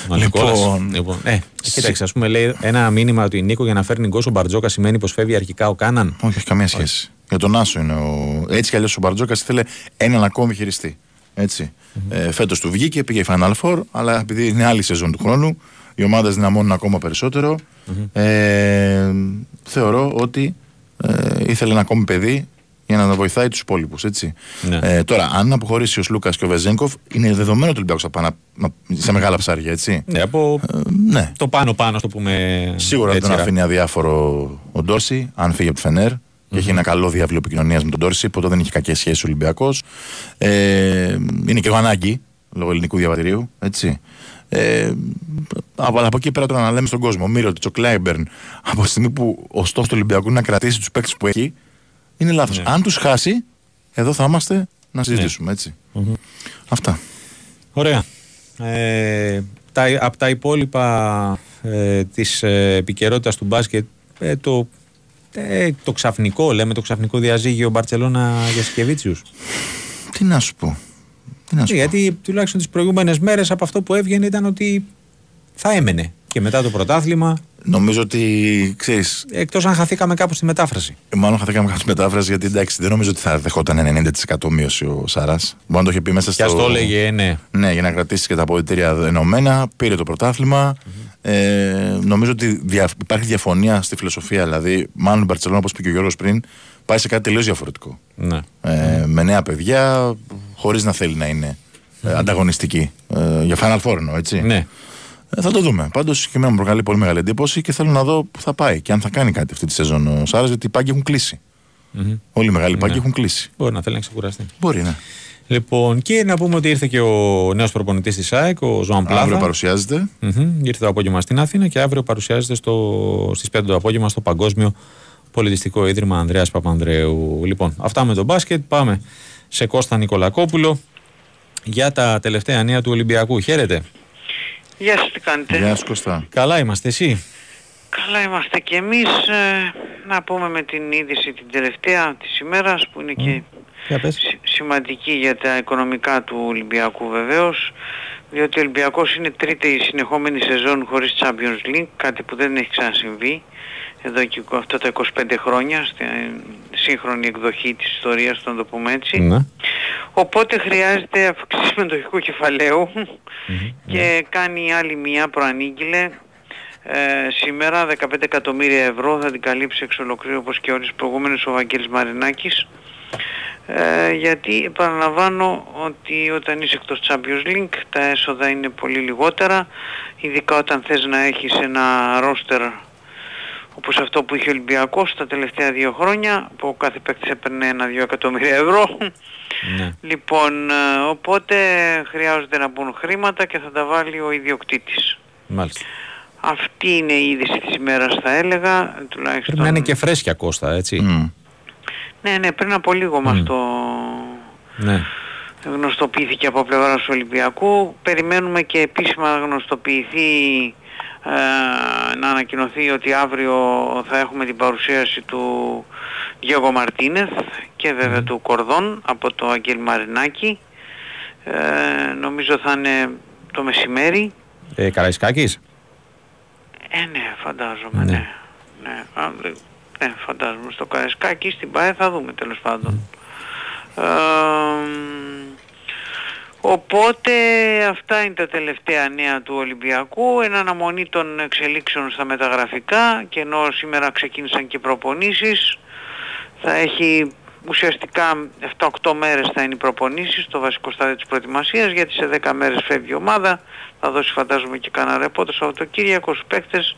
Ο Νικόλας. Λοιπόν, ε, κοίταξε, ας πούμε, λέει ένα μήνυμα ότι Νίκο για να φέρνει γκολ ο Μπαρτζόκα σημαίνει πως φεύγει αρχικά ο Κάναν. Όχι, έχει καμία σχέση. Για τον Άσο είναι ο. Έτσι κι αλλιώς ο Μπαρτζόκας ήθελε έναν ακόμη χειριστή. Έτσι. Ε, Φέτος του βγήκε, πήγε η Final Four, αλλά επειδή είναι άλλη σεζόν του χρόνου, οι ομάδες δυναμώνουν ακόμα περισσότερο. Ε, θεωρώ ότι ε, ήθελε ένα ακόμη παιδί για να βοηθάει τους υπόλοιπους. Ναι. Ε, τώρα, αν αποχωρήσει ο Σλούκας και ο Βεζέγκοφ, είναι δεδομένο ότι ο Ολυμπιακός θα πάει να- να- σε μεγάλα ψάρια, έτσι. Ναι, από ναι. το πάνω-πάνω, το πούμε. Σίγουρα δεν έτσι, τον ρα. αφήνει αδιάφορο ο Ντόρση, αν φύγει από τη Φενέρ. Και έχει ένα καλό διάβλο επικοινωνίας με τον Ντόρση, ποτέ δεν είχε κακές σχέσεις ο Ολυμπιακός. Ε, είναι και εγώ ανάγκη, λόγω ελληνικού διαβατηρίου. Έτσι. Ε, από, από εκεί πέρα τώρα να λέμε στον κόσμο, Μύρο, ο Κλάιμπερν, από τη στιγμή που ο στόχος του Ολυμπιακού είναι να κρατήσει τους παίκτες που έχει, είναι λάθος. Αν τους χάσει, εδώ θα είμαστε να συζητήσουμε. Έτσι. Αυτά. Ωραία. Ε, τα, από τα υπόλοιπα ε, της ε, επικαιρότητας του μπάσκετ, ε, το, ε, το ξαφνικό, λέμε το ξαφνικό διαζύγιο Μπαρτσελώνα για Σκεβίτσιους. Τι να σου πω. Τι να σου Ε, γιατί τουλάχιστον τις προηγούμενες μέρες από αυτό που έβγαινε ήταν ότι θα έμενε και μετά το πρωτάθλημα. Νομίζω ότι ξέρεις. Εκτός αν χαθήκαμε κάπου στη μετάφραση. Μάλλον χαθήκαμε κάπου στη μετάφραση γιατί εντάξει δεν νομίζω ότι θα δεχόταν 90% μείωση ο Σαράς. Μπορεί να το είχε πει μέσα στο. Και ας το έλεγε, ναι. Ναι, για να κρατήσει και τα αποδητήρια ενωμένα. Πήρε το πρωταθλημα Ε, νομίζω ότι δια... υπάρχει διαφωνία στη φιλοσοφία. Δηλαδή, μάλλον η Μπαρσελόνα, όπως είπε και ο Γιώργος πριν, πάει σε κάτι τελείως διαφορετικό. Ναι. Ε, με νέα παιδιά, χωρίς να θέλει να είναι ε, ανταγωνιστική. Ε, για Final Four εννοώ, έτσι. Ναι. Ε, θα το δούμε. Πάντως και εμένα μου προκαλεί πολύ μεγάλη εντύπωση και θέλω να δω που θα πάει και αν θα κάνει κάτι αυτή τη σεζόν ο Σάρας, γιατί οι πάγκοι έχουν κλείσει. Μμμ. Όλοι οι μεγάλοι Ναι. πάγκοι έχουν κλείσει. Μπορεί να θέλει να ξεκουραστεί. Μπορεί, ναι. Λοιπόν, και να πούμε ότι ήρθε και ο νέος προπονητής της ΑΕΚ, ο Ζωάν Πλάθα. Αύριο παρουσιάζεται. Μμμ. Ήρθε το απόγευμα στην Αθήνα και αύριο παρουσιάζεται στο, στις 5 το απόγευμα στο Παγκόσμιο Πολιτιστικό Ίδρυμα Ανδρέας Παπανδρέου. Λοιπόν, αυτά με το μπάσκετ. Πάμε σε Κώστα Νικολακόπουλο για τα τελευταία νέα του Ολυμπιακού. Χαίρετε. Γεια σας, τι κάνετε; Γεια σου Κωστά. Καλά είμαστε εσύ; Καλά είμαστε και εμείς. ε, να πούμε με την είδηση την τελευταία της ημέρας που είναι και Για πες. σι- σημαντική για τα οικονομικά του Ολυμπιακού βεβαίως διότι ο Ολυμπιακός είναι τρίτη συνεχόμενη σεζόν χωρίς Champions League κάτι που δεν έχει ξανασυμβεί εδώ και αυτά τα 25 χρόνια στην σύγχρονη εκδοχή της ιστορίας, να το πούμε έτσι. Ναι. Οπότε χρειάζεται αυξήση μετοχικού κεφαλαίου και κάνει άλλη μία προανήγγειλε ε, σήμερα 15 εκατομμύρια ευρώ θα την καλύψει εξ ολοκλήρου όπως και όλες τις προηγούμενες ο Βαγγέλης Μαρινάκης ε, γιατί επαναλαμβάνω ότι όταν είσαι εκτός Champions League τα έσοδα είναι πολύ λιγότερα ειδικά όταν θες να έχεις ένα ρόστερ όπως αυτό που είχε ο Ολυμπιακός τα τελευταία δύο χρόνια που ο κάθε παίκτης έπαιρνε ένα-δύο εκατομμύρια ευρώ Ναι. Λοιπόν, ε, οπότε χρειάζονται να μπουν χρήματα και θα τα βάλει ο ιδιοκτήτης. Μάλιστα. Αυτή είναι η είδηση της ημέρας θα έλεγα, τουλάχιστον. Πρέπει να είναι και φρέσκια Κώστα, έτσι. Ναι, ναι, πριν από λίγο μας το Ναι. γνωστοποιήθηκε από πλευράς του Ολυμπιακού. Περιμένουμε και επίσημα να γνωστοποιηθεί, ε, να ανακοινωθεί ότι αύριο θα έχουμε την παρουσίαση του Διέγο Μαρτίνεθ και βέβαια του Κορδόν από το Αγγέλ Μαρινάκη. Ε, νομίζω θα είναι το μεσημέρι. Ε, Καραϊσκάκης; Ε, ναι, φαντάζομαι, ναι. ναι. Α, δε- ναι, φαντάζομαι στο Καρεσκάκι, στην ΠΑΕ θα δούμε τέλος πάντων. Ε, οπότε αυτά είναι τα τελευταία νέα του Ολυμπιακού, εν αναμονή των εξελίξεων στα μεταγραφικά και ενώ σήμερα ξεκίνησαν και προπονήσεις, θα έχει ουσιαστικά 7-8 μέρες θα είναι οι προπονήσεις, το βασικό στάδιο της προετοιμασίας, γιατί σε 10 μέρες φεύγει η ομάδα, θα δώσει φαντάζομαι και κανένα ρεπό το Σαββατοκύριακο στους παίκτες,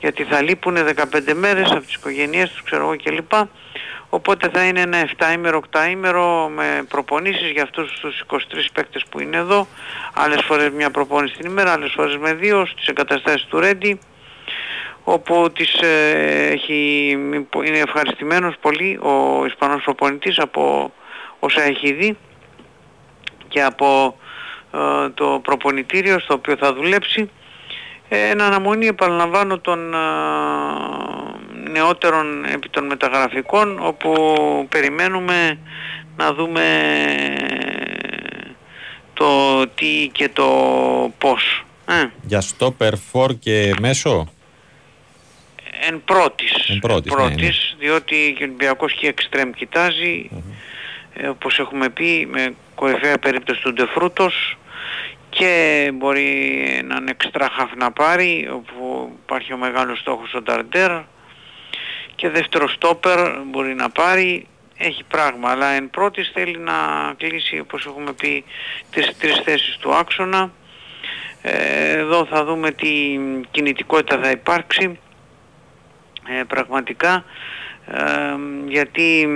γιατί θα λείπουν 15 μέρες από τις οικογένειές τους, ξέρω εγώ κλπ. Οπότε θα είναι ένα 7ημερο, 8ημερο με προπονήσεις για αυτούς τους 23 παίκτες που είναι εδώ. Άλλες φορές μια προπόνηση την ημέρα, άλλες φορές με δύο στις εγκαταστάσεις του Ρέντι όπου τις, ε, έχει, είναι ευχαριστημένος πολύ ο Ισπανός προπονητής από όσα έχει δει και από ε, το προπονητήριο στο οποίο θα δουλέψει ε, εν αναμονή επαναλαμβάνω των ε, νεότερων επί των μεταγραφικών όπου περιμένουμε να δούμε το τι και το πώς. Ε. Για στόπερ, φόρ και μέσο; Εν πρώτης, Εν πρώτης, ναι, πρώτης διότι και ο Ολυμπιακός και εξτρέμ κοιτάζει, ε, όπως έχουμε πει, με κορυφαία περίπτωση του Ντεφρούτος και μπορεί έναν εξτρά χαφ να πάρει, όπου υπάρχει ο μεγάλος στόχος ο Νταρντέρ. Και δεύτερο στόπερ μπορεί να πάρει, έχει πράγμα, αλλά εν πρώτης θέλει να κλείσει, όπως έχουμε πει, τις τρεις θέσεις του άξονα. Ε, εδώ θα δούμε τι κινητικότητα θα υπάρξει ε, πραγματικά ε, γιατί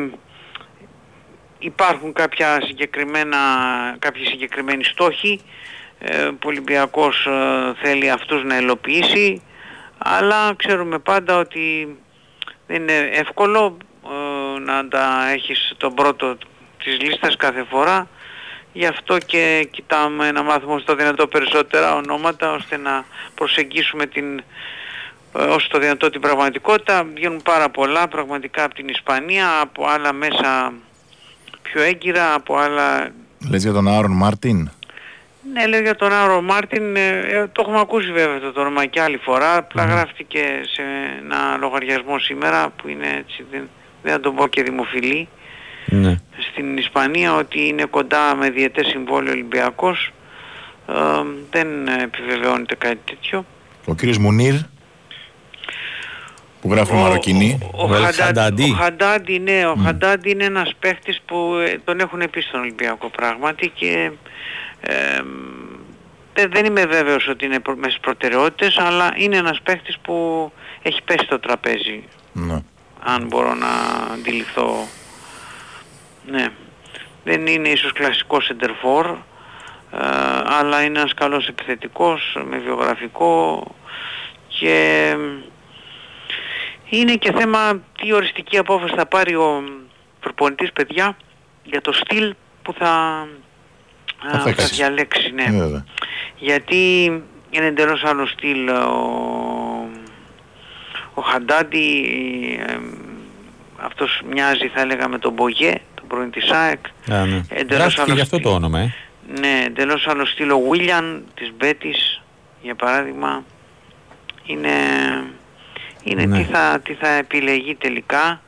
υπάρχουν κάποια συγκεκριμένα, κάποιοι συγκεκριμένοι στόχοι ε, που ο Ολυμπιακός ε, θέλει αυτούς να ελοποιήσει αλλά ξέρουμε πάντα ότι δεν είναι εύκολο ε, να τα έχεις τον πρώτο της λίστας κάθε φορά. Γι' αυτό και κοιτάμε να μάθουμε στο δυνατό περισσότερα ονόματα ώστε να προσεγγίσουμε την ε, όσο το δυνατό την πραγματικότητα. Βγαίνουν πάρα πολλά πραγματικά από την Ισπανία, από άλλα μέσα πιο έγκυρα, από άλλα... Λες για τον Άρον Μάρτιν; Ναι, λέω για τον Άρο Μάρτιν, ε, ε, το έχουμε ακούσει βέβαια αυτό το όνομα και άλλη φορά. Απλά γράφτηκε σε ένα λογαριασμό σήμερα που είναι έτσι, δεν, δεν θα τον πω και δημοφιλή. Ναι. Στην Ισπανία ότι είναι κοντά με διετές συμβόλαιο Ολυμπιακός. Ε, δεν επιβεβαιώνεται κάτι τέτοιο. Ο κύριος Μουνίρ; Που γράφουν Μαροκινή. Ο, Χαντάντι. Ο Χαντάντι, ναι, ο Χαντάντι είναι ένας παίχτης που ε, τον έχουν πει στον Ολυμπιακό πράγματι και ε, δεν, δεν είμαι βέβαιος ότι είναι προ, μέσα στις προτεραιότητες, αλλά είναι ένας παίχτης που έχει πέσει στο τραπέζι. Ναι. Αν μπορώ να αντιληφθώ. Ναι. Δεν είναι ίσως κλασικός σεντερφόρ, ε, αλλά είναι ένας καλός επιθετικός, με βιογραφικό και είναι και θέμα τι οριστική απόφαση θα πάρει ο προπονητής παιδιά για το στυλ που θα, Θα α, θα παίξεις. διαλέξει. Ναι. Ε, βέβαια. Γιατί είναι εντελώς άλλο στυλ ο, ο Χαντάντι, ε, αυτός μοιάζει θα έλεγα με τον Μπογέ, τον πρώην της ΑΕΚ. Α, ναι. Εντελώς Γράφτηκε άλλο γι' αυτό το όνομα, ε. Ναι, εντελώς άλλο στυλ ο Βίλιαν της Μπέτης, για παράδειγμα. Είναι, είναι Ναι. τι, θα, τι θα επιλεγεί τελικά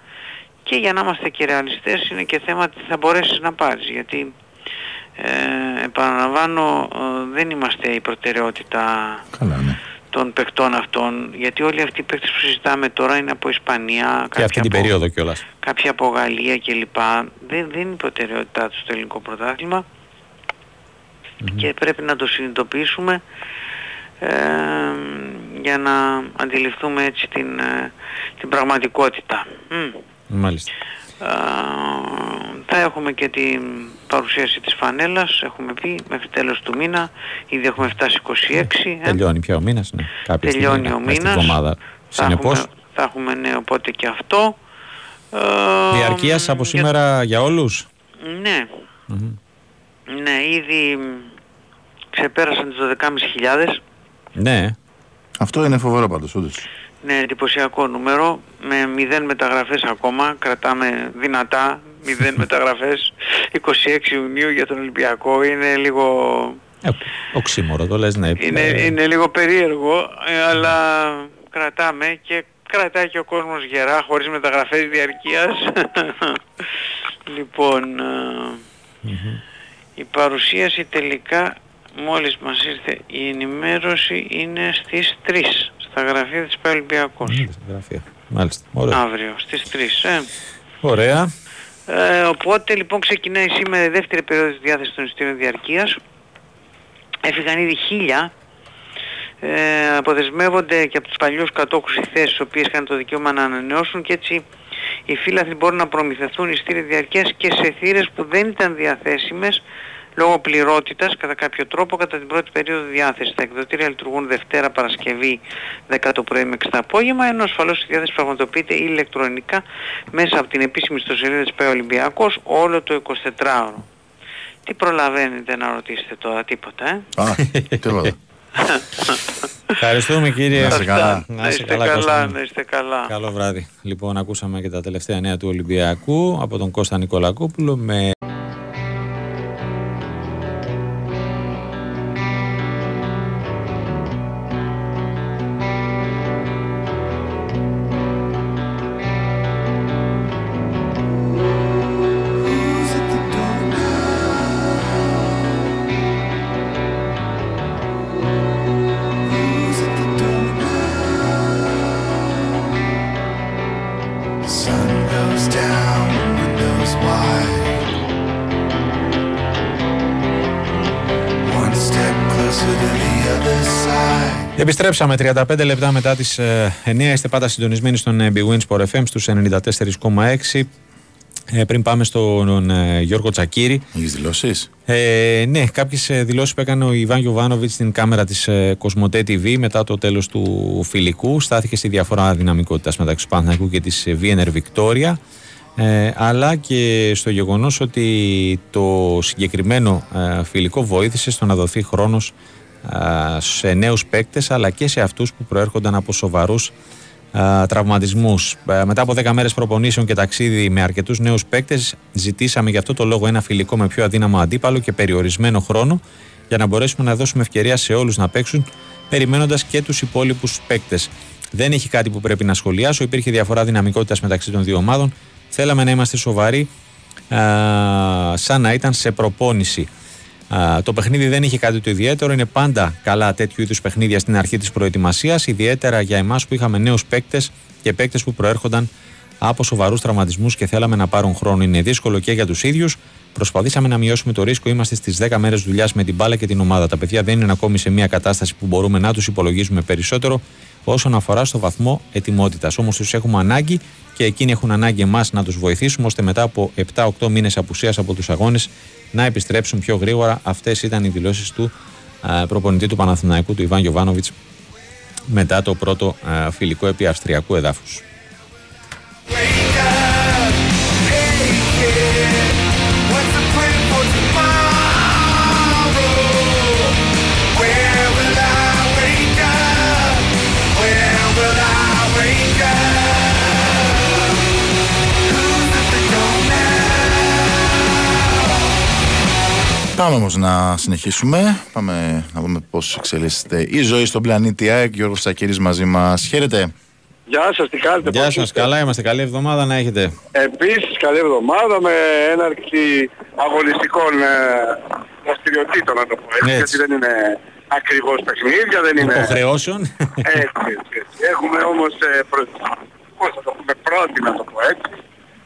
και για να είμαστε και ρεαλιστές είναι και θέμα τι θα μπορέσεις να πάρεις γιατί ε, επαναλαμβάνω ε, δεν είμαστε η προτεραιότητα Καλά, ναι. των παιχτών αυτών γιατί όλοι αυτοί οι παίκτες που συζητάμε τώρα είναι από Ισπανία Και αυτή την από- περίοδο κιόλας. κάποια από Γαλλία κλπ. Δεν, δεν είναι η προτεραιότητά τους στο ελληνικό πρωτάθλημα και πρέπει να το συνειδητοποιήσουμε ε, για να αντιληφθούμε έτσι την, ε, την πραγματικότητα. Μμ. Μάλιστα. Ε, θα έχουμε και την παρουσίαση της φανέλας, έχουμε πει, μέχρι τέλος του μήνα, ήδη έχουμε φτάσει 26. ε. Τελειώνει πια ο μήνας, ναι. Κάποια Τελειώνει στιγμή, ο μέσα στη μήνας. εβδομάδα. Θα Συνεπώς, έχουμε, θα έχουμε ναι, οπότε και αυτό. Ε, διαρκείας από για- σήμερα για όλους; Ναι, Μμμ. ναι, ήδη ξεπέρασαν τις 12.500. Ναι. Αυτό είναι φοβερό πάντως, όντως. Ναι, εντυπωσιακό νούμερο, με 0 μεταγραφές ακόμα, κρατάμε δυνατά, 0 μεταγραφές, 26 Ιουνίου για τον Ολυμπιακό, είναι λίγο, Ε, οξύμορο το λες, ναι. είναι, Ε, είναι λίγο περίεργο, ε, αλλά κρατάμε και κρατάει και ο κόσμος γερά, χωρίς μεταγραφές διαρκείας. λοιπόν, ε, η παρουσίαση τελικά, μόλις μας ήρθε η ενημέρωση, είναι στις 3, στα γραφεία της Ολυμπιακός. Στα γραφεία. Μάλιστα. Ωραία. Αύριο στις 3. Ε. Ωραία. Ε, οπότε λοιπόν ξεκινάει σήμερα η δεύτερη περίοδος διάθεσης των εισιτήριων διαρκείας. Έφυγαν ήδη χίλια. Ε, αποδεσμεύονται και από τους παλιούς κατόχους οι θέσεις, οι οποίες είχαν το δικαίωμα να ανανεώσουν και έτσι οι φύλαθλοι μπορούν να προμηθευτούν εισιτήρια διαρκείας και σε θύρες που δεν ήταν διαθέσιμες λόγω πληρότητας κατά κάποιο τρόπο κατά την πρώτη περίοδο διάθεσης. Τα εκδοτήρια λειτουργούν Δευτέρα, Παρασκευή, 10 το πρωί με 6 το απόγευμα, ενώ ασφαλώς η διάθεση πραγματοποιείται ηλεκτρονικά μέσα από την επίσημη ιστοσελίδα της ΠΕ Ολυμπιακός όλο το 24ωρο. Τι προλαβαίνετε να ρωτήσετε τώρα, τίποτα, ε; Α, τίποτα. Ευχαριστούμε κύριε. Να είστε καλά. Αυτά. Να είστε καλά, Κώστα. να είστε καλά. Καλό βράδυ. Λοιπόν, ακούσαμε και τα τελευταία νέα του Ολυμπιακού από τον Κώστα Νικολακόπουλο με Επιστρέψαμε 35 λεπτά μετά τις ε, 9. Είστε πάντα συντονισμένοι στον ε, Big Win Sport FM στους 94,6. Ε, πριν πάμε στον ε, Γιώργο Τσακύρη. Έχεις δηλώσεις; Ε, ναι, κάποιες δηλώσεις που έκανε ο Ιβάν Γιοβάνοβιτ στην κάμερα της ε, Κοσμοτέ TV μετά το τέλος του φιλικού. Στάθηκε στη διαφορά δυναμικότητας μεταξύ του Παναθηναϊκού και της Βίενερ Βικτόρια. Ε, αλλά και στο γεγονός ότι το συγκεκριμένο ε, φιλικό βοήθησε στο να δοθεί χρόνος ε, σε νέους παίκτες αλλά και σε αυτούς που προέρχονταν από σοβαρούς ε, τραυματισμούς. Ε, μετά από 10 μέρες προπονήσεων και ταξίδι με αρκετούς νέους παίκτες ζητήσαμε γι' αυτό το λόγο ένα φιλικό με πιο αδύναμο αντίπαλο και περιορισμένο χρόνο για να μπορέσουμε να δώσουμε ευκαιρία σε όλους να παίξουν, περιμένοντας και τους υπόλοιπους παίκτες. Δεν έχει κάτι που πρέπει να σχολιάσω. Υπήρχε διαφορά δυναμικότητας μεταξύ των δύο ομάδων. Θέλαμε να είμαστε σοβαροί, α, σαν να ήταν σε προπόνηση. Α, το παιχνίδι δεν είχε κάτι το ιδιαίτερο. Είναι πάντα καλά τέτοιου είδους παιχνίδια στην αρχή της προετοιμασίας. Ιδιαίτερα για εμάς που είχαμε νέους παίκτες και παίκτες που προέρχονταν από σοβαρούς τραυματισμούς και θέλαμε να πάρουν χρόνο. Είναι δύσκολο και για τους ίδιους. Προσπαθήσαμε να μειώσουμε το ρίσκο. Είμαστε στις 10 μέρες δουλειάς με την μπάλα και την ομάδα. Τα παιδιά δεν είναι ακόμη σε μια κατάσταση που μπορούμε να τους υπολογίζουμε περισσότερο όσον αφορά στο βαθμό ετοιμότητας. Όμως τους έχουμε ανάγκη και εκείνοι έχουν ανάγκη εμάς να τους βοηθήσουμε ώστε μετά από 7-8 μήνες απουσίας από τους αγώνες να επιστρέψουν πιο γρήγορα. Αυτές ήταν οι δηλώσεις του α, προπονητή του Παναθηναϊκού, του Ιβάν Γιοβάνοβιτ, μετά το πρώτο α, φιλικό επί Αυστριακού εδάφους. Πάμε όμως να συνεχίσουμε. Πάμε να δούμε πώς εξελίσσεται η ζωή στον πλανήτη ΑΕΚ. Γιώργος Σακύρης μαζί μας. Χαίρετε. Γεια σας, τι κάνετε. Γεια πώς σας, είστε; καλά είμαστε. Καλή εβδομάδα να έχετε. Επίσης καλή εβδομάδα με έναρξη αγωνιστικών ε, δραστηριοτήτων να το πω έτσι, Έτσι. γιατί δεν είναι ακριβώς παιχνίδια, δεν είναι... Υποχρεώσεων. Έτσι, έτσι, έτσι. Έχουμε όμως, ε, προ... πώς θα το πούμε, πρώτη να το πω έτσι.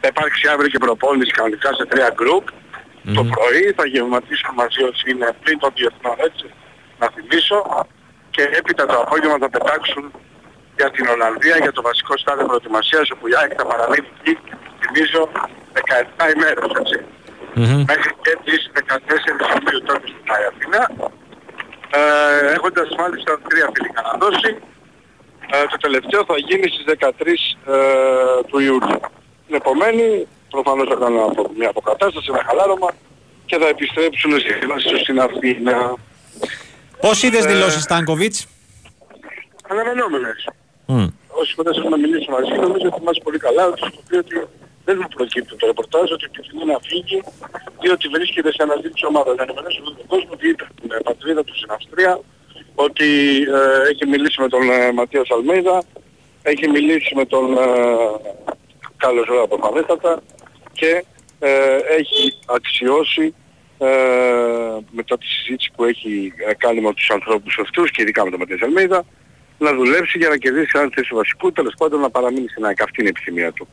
Θα υπάρξει αύριο και προπόνηση κανονικά σε τρία γκρουπ. Το πρωί θα γευματίσουν μαζί όσοι είναι πριν των διεθνών έτσι, να θυμίσω. Και έπειτα το απόγευμα θα πετάξουν για την Ολλανδία για το βασικό στάδιο προετοιμασίας όπου η ΑΕΚ θα παραμείνει εκεί, θυμίζω, 17 ημέρες έτσι. Μέχρι και τις 14 Ιουλίου τότε στην Άγια Αθήνα. Ε, έχοντας μάλιστα τρία φιλικά να δώσει. Ε, το τελευταίο θα γίνει στις 13 ε, του Ιουλίου. Την επομένη, προφανώς θα κάνουν απο- μια αποκατάσταση, ένα χαλάρωμα και θα επιστρέψουν στη βάση τους στην Αθήνα. Πώς είδες Ε, δηλώσεις Στάνκοβιτς; Αναμενόμενες. Όσοι κοντά έχουμε μιλήσει μαζί, νομίζω ότι θυμάσαι πολύ καλά ότι στο οποίο ότι δεν μου προκύπτει το ρεπορτάζ ότι επιθυμεί να φύγει διότι βρίσκεται σε αναζήτηση ομάδα. Να ενημερώσω τον κόσμο ότι ήταν στην ε, πατρίδα του στην Αυστρία, ότι ε, έχει μιλήσει με τον ε, Ματίας Αλμέιδα, έχει μιλήσει με τον ε, Κάλλος Ζωά προφανέστατα και ε, έχει αξιώσει ε, μετά τη συζήτηση που έχει ε, κάνει με τους ανθρώπους αυτούς και ειδικά με τον Ματίας Αλμέιδα να δουλέψει για να κερδίσει έναν θέση βασικού, τέλος πάντων να παραμείνει στην ΑΕΚ. Αυτή είναι η επιθυμία του.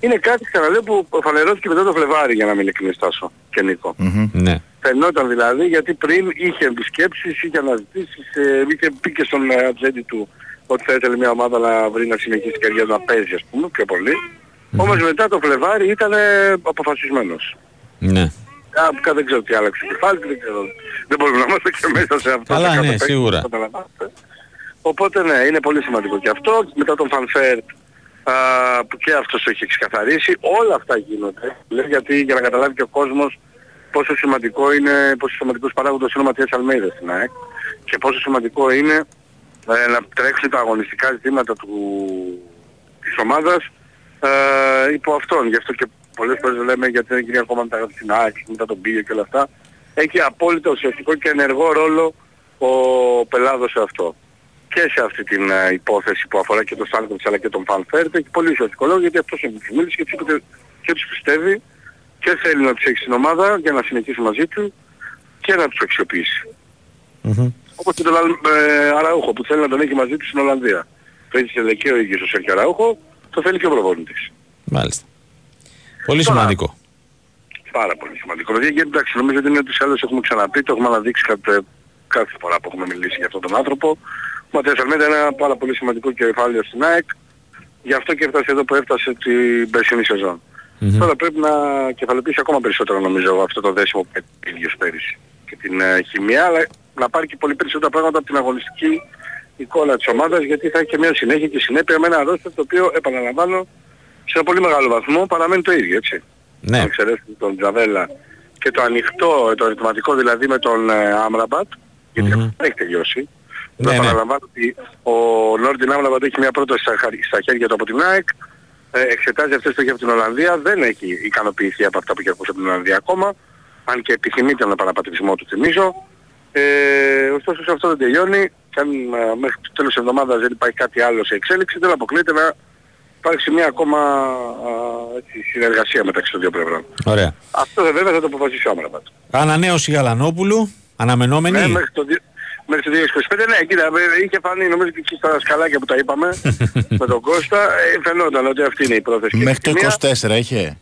Είναι κάτι, ξαναλέω, που φανερώθηκε μετά το Φλεβάρι, για να μην ειλικρινής Τάσο και Νίκο. Ναι. Φαινόταν δηλαδή, γιατί πριν είχε επισκέψεις, είχε αναζητήσεις, ε, είχε πει και στον ε, ατζέντη του ότι θα ήθελε μια ομάδα να βρει να συνεχίσει την καριέρα του να παίζει, ας πούμε, πιο πολύ. Όμως μετά το Φλεβάρη ήταν ε, αποφασισμένος. Ναι. Α, δεν ξέρω τι άλλαξε κεφάλι, δεν ξέρω. Δεν μπορούμε να είμαστε και μέσα σε αυτό. Καλά, σε κάθε ναι, παίκτη, σίγουρα. καταλαβαίνετε. Οπότε ναι, είναι πολύ σημαντικό και αυτό. Μετά τον Φαν Βέερτ που και αυτός το έχει ξεκαθαρίσει. Όλα αυτά γίνονται. Λέω γιατί για να καταλάβει και ο κόσμος πόσο σημαντικό είναι, πόσο σημαντικός παράγοντας είναι ο Ματίας Αλμέιδας στην ΑΕΚ και πόσο σημαντικό είναι ε, να τρέξει τα αγωνιστικά ζητήματα του, της ομάδας ε, υπό αυτόν. Γι' αυτό και πολλές φορές λέμε γιατί δεν γίνει ακόμα μετά στην ΑΕΚ, μετά τον Πίγιο και όλα αυτά. Έχει απόλυτα ουσιαστικό και ενεργό ρόλο ο Πελάδος σε αυτό. Και σε αυτή την ε, υπόθεση που αφορά και τον Στάνκοβιτς αλλά και τον Φαν Βέερτ έχει πολύ ουσιαστικό λόγο γιατί αυτός είναι που μίλησε και τους, είπε- και τους πιστεύει και θέλει να τους έχει στην ομάδα για να συνεχίσει μαζί του και να τους αξιοποιήσει. Όπως και τον Αλ- ε, Αραούχο που θέλει να τον έχει μαζί του στην Ολλανδία. Το έτσι και και ο ίδιος ο Σέρκιο Αραούχο, το θέλει και ο προπονητής. Μάλιστα. Πολύ Τώρα- σημαντικό. Πάρα πολύ σημαντικό. Δηλαδή, γιατί εντάξει, νομίζω ότι είναι ότι σε άλλες έχουμε ξαναπεί, το έχουμε αναδείξει κάθε, κάθε φορά που έχουμε μιλήσει για αυτόν τον άνθρωπο. Ο Ματίας Αλμέδα είναι ένα πάρα πολύ σημαντικό κεφάλαιο στην ΑΕΚ. Γι' αυτό και έφτασε εδώ που έφτασε την περσινή σεζόν. Τώρα πρέπει να κεφαλοποιήσει ακόμα περισσότερο νομίζω αυτό το δέσιμο που έκανε ίδιος πέρυσι και την ε, χημεία, αλλά να πάρει και πολύ περισσότερα πράγματα από την αγωνιστική εικόνα της ομάδας γιατί θα έχει και μια συνέχεια και συνέπεια με ένα ρόστερ το οποίο επαναλαμβάνω σε ένα πολύ μεγάλο βαθμό παραμένει το ίδιο έτσι. Ναι. Αν εξαιρέσουμε τον Τζαβέλα και το ανοιχτό, το ερωτηματικό δηλαδή με τον ε, Άμραμπατ, γιατί αυτό δεν έχει τελειώσει. Ναι, να ναι. παραλαμβάνω ότι ο Νόρντιν Άμραμπατ έχει μια πρόταση στα, χα- στα χέρια του από την ΑΕΚ, ε, εξετάζει αυτές που έχει από την Ολλανδία, δεν έχει ικανοποιηθεί από αυτά που έχει ακούσει από την Ολλανδία ακόμα, αν και επιθυμεί τον επαναπατρισμό του θυμίζω. Ε, ωστόσο σε αυτό δεν τελειώνει. Και αν ε, μέχρι το τέλος της εβδομάδας δεν υπάρχει κάτι άλλο σε εξέλιξη, δεν αποκλείεται να υπάρξει μια ακόμα α, έτσι, συνεργασία μεταξύ των δύο πλευρών. Ωραία. Αυτό δε- βέβαια θα το αποφασίσει ο Άμραμπατ. Ανανέωση Γαλανόπουλου, αναμενόμενη. Ναι, μέχρι το, δι- μέχρι το 2025, ναι, κοίτα, ε, είχε φανεί νομίζω και εκεί στα σκαλάκια που τα είπαμε με τον Κώστα, ε, φαινόταν ότι αυτή είναι η πρόθεση. Μέχρι το Ευθυμία. 24 είχε.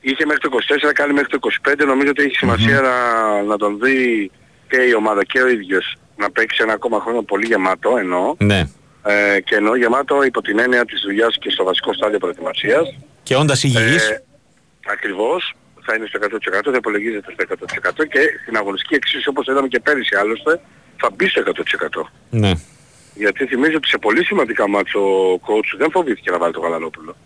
Είχε μέχρι το 24, κάνει μέχρι το 25. Νομίζω ότι έχει σημασία να, να τον δει και η ομάδα και ο ίδιος να παίξει ένα ακόμα χρόνο πολύ γεμάτο εννοώ. Ναι. Ε, και εννοώ γεμάτο υπό την έννοια της δουλειάς και στο βασικό στάδιο προετοιμασίας. Και όντας υγιής. Ε, ακριβώς. Θα είναι στο 100%, θα υπολογίζεται στο 100% και στην αγωνιστική εξίσου όπως είδαμε και πέρυσι άλλωστε θα μπει στο 100%. Ναι. Γιατί θυμίζω ότι σε πολύ σημαντικά μάτς ο coach δεν φοβήθηκε να βάλει το Γαλανόπουλο.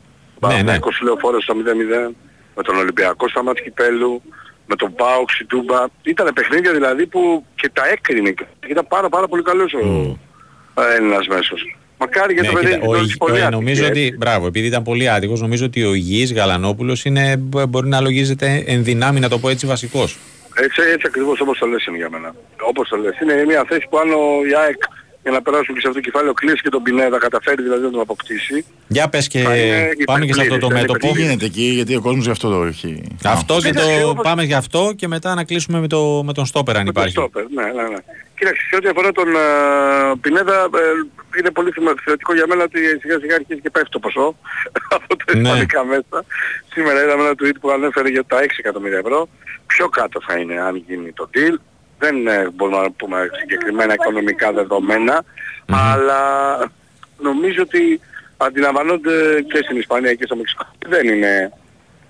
Ναι, ναι. 20 λεωφόρος στο 0-0, με τον Ολυμπιακό στα μάτς κυπέλου, με τον Πάοξ, η Τούμπα. Ήταν παιχνίδια δηλαδή που και τα έκρινε. και Ήταν πάρα πάρα πολύ καλός ο ε, Έλληνας μέσος. Μακάρι για Ναι, το παιδί κοίτα, ο, έχει υγι- πολύ ο- άτυχη, νομίζω έτσι. ότι, μπράβο, επειδή ήταν πολύ άτυχος, νομίζω ότι ο υγιής Γαλανόπουλος είναι, μπο- μπορεί να λογίζεται εν δυνάμει, να το πω έτσι, βασικός. Έτσι, έτσι ακριβώς όπως το λες είναι για μένα. Όπως το λες. Είναι μια θέση που αν ο Ιάεκ για να περάσουν και σε αυτό το κεφάλαιο κλείσει και τον Πινέδα καταφέρει δηλαδή να τον αποκτήσει. Για πες και Θα είναι πάμε και σε αυτό το υπερπλήρης, μέτωπο. Τι γίνεται εκεί, γιατί ο κόσμος γι' αυτό το έχει. Αυτό και Κοίταξε, το όπως- πάμε για αυτό και μετά να κλείσουμε με, το, με τον Στόπερ αν Με τον υπάρχει. στόπερ, ναι, ναι, ναι. Κοίταξε, σε ό,τι αφορά τον ε, Πινέδα, ε, είναι πολύ θυμα- θεωρητικό για μένα ότι σιγά σιγά αρχίζει και πέφτει το ποσό από τα Ναι. ισπανικά μέσα. Σήμερα είδαμε ένα tweet που ανέφερε για τα 6 εκατομμύρια ευρώ. Πιο κάτω θα είναι αν γίνει το deal. Δεν ε, μπορούμε να πούμε συγκεκριμένα οικονομικά δεδομένα, αλλά νομίζω ότι αντιλαμβάνονται και στην Ισπανία και στο Μεξικό. Δεν είναι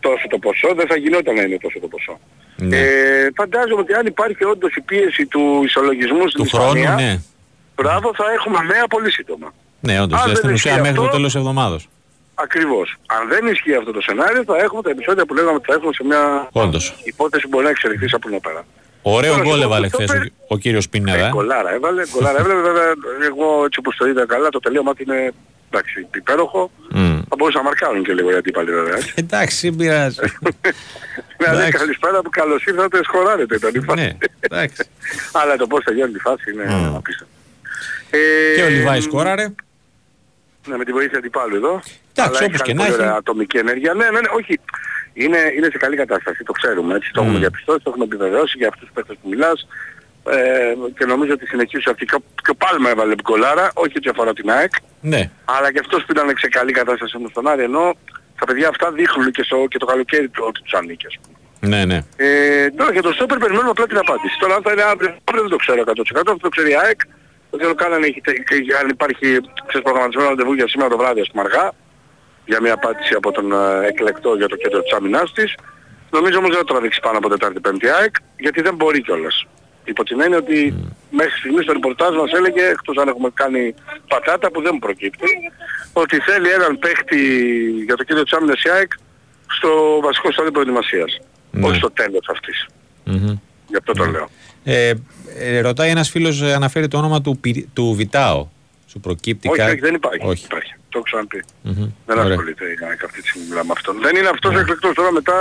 τόσο το ποσό, δεν θα γινόταν να είναι τόσο το ποσό. Ναι. Ε, φαντάζομαι ότι αν υπάρχει όντως η πίεση του ισολογισμού στην Του χρόνου, Ισπανία, ναι. μπράβο, θα έχουμε νέα πολύ σύντομα. Ναι, όντως. Αν δηλαδή, δεν στην ουσία ισχύει μέχρι το αυτό- τέλος της εβδομάδας. Ακριβώς. Αν δεν ισχύει αυτό το σενάριο, θα έχουμε τα επεισόδια που λέγαμε ότι θα έχουμε σε μια Όντως. υπόθεση που μπορεί να εξελιχθεί από εδώ πέρα. Ωραίο Τώρα, γκολ και έβαλε το χθες Στόπερ- ο, ο κύριος Πινέδα. Ε, ε. γκολάρα έβαλε, γκολάρα έβαλε. Βέβαια, εγώ έτσι όπως το είδα καλά, το τελείωμα του είναι εντάξει, υπέροχο. Μμ. Θα μπορούσαν να μαρκάρουν και λίγο οι αντίπαλοι βέβαια. έτσι. Εντάξει, δεν πειράζει. Δηλαδή Εντάξει. καλησπέρα που καλώς ήρθατε, σχοράρετε ήταν η φάση. ναι, εντάξει. Αλλά το πώς τελειώνει τη φάση είναι Μμ. απίστευτο. Ε, Και ο Λιβάη σκόραρε. Ναι, με τη βοήθεια αντιπάλου εδώ. Εντάξει, Αλλά όπως έχει και να πολύ έχει. ωραία ατομική ενέργεια. Ναι, ναι, ναι, όχι. Είναι, είναι σε καλή κατάσταση, το ξέρουμε. Έτσι, το Μμ. έχουμε διαπιστώσει, το έχουμε επιβεβαιώσει για αυτούς τους παίκτες που μιλάς. Ε, και νομίζω ότι συνεχίζει αυτή. Και ο- Και ο Πάλμα έβαλε γκολάρα, όχι ότι αφορά την ΑΕΚ, Ναι. αλλά και αυτός που ήταν σε καλή κατάσταση όμως στον Άρη, ενώ τα παιδιά αυτά δείχνουν και, στο, και το καλοκαίρι του ότι τους ανήκει. ας πούμε. Ναι, ναι. Ε, τώρα για το Στόπερ περιμένουμε απλά την απάντηση. Τώρα αν θα είναι αύριο, αύριο δεν το ξέρω 100%, αυτό το ξέρει η ΑΕΚ. Δεν ξέρω καν αν, έχει, τε- και αν υπάρχει ξέρεις, προγραμματισμένο ραντεβού για σήμερα το βράδυ, ας πούμε αργά, για μια απάντηση από τον ε, εκλεκτό για το κέντρο της άμυνάς της. Νομίζω όμως δεν θα το τραβήξει πάνω από Τετάρτη Πέμπτη ΑΕΚ, γιατί δεν μπορεί κιόλας. Υπό την έννοια ότι μέχρι στιγμής το ρεπορτάζ μας έλεγε, εκτός αν έχουμε κάνει πατάτα που δεν μου προκύπτει, ότι θέλει έναν παίχτη για το κέντρο της άμυνας η ΑΕΚ στο βασικό στάδιο προετοιμασίας. Ναι. Όχι στο τέλος αυτής. Μμμ. Γι' αυτό το λέω. Ε, ε, ρωτάει ένας φίλος, ε, αναφέρει το όνομα του, Πι- του Βιτάο. Σου προκύπτει Όχι, κάτι; όχι, δεν υπάρχει. Όχι. υπάρχει. Το έχω ξαναπεί. Μμμ. Δεν Ωραία. ασχολείται η ΑΕΚ αυτή τη στιγμή μιλάμε με αυτόν. Δεν είναι αυτός ο εκλεκτός τώρα μετά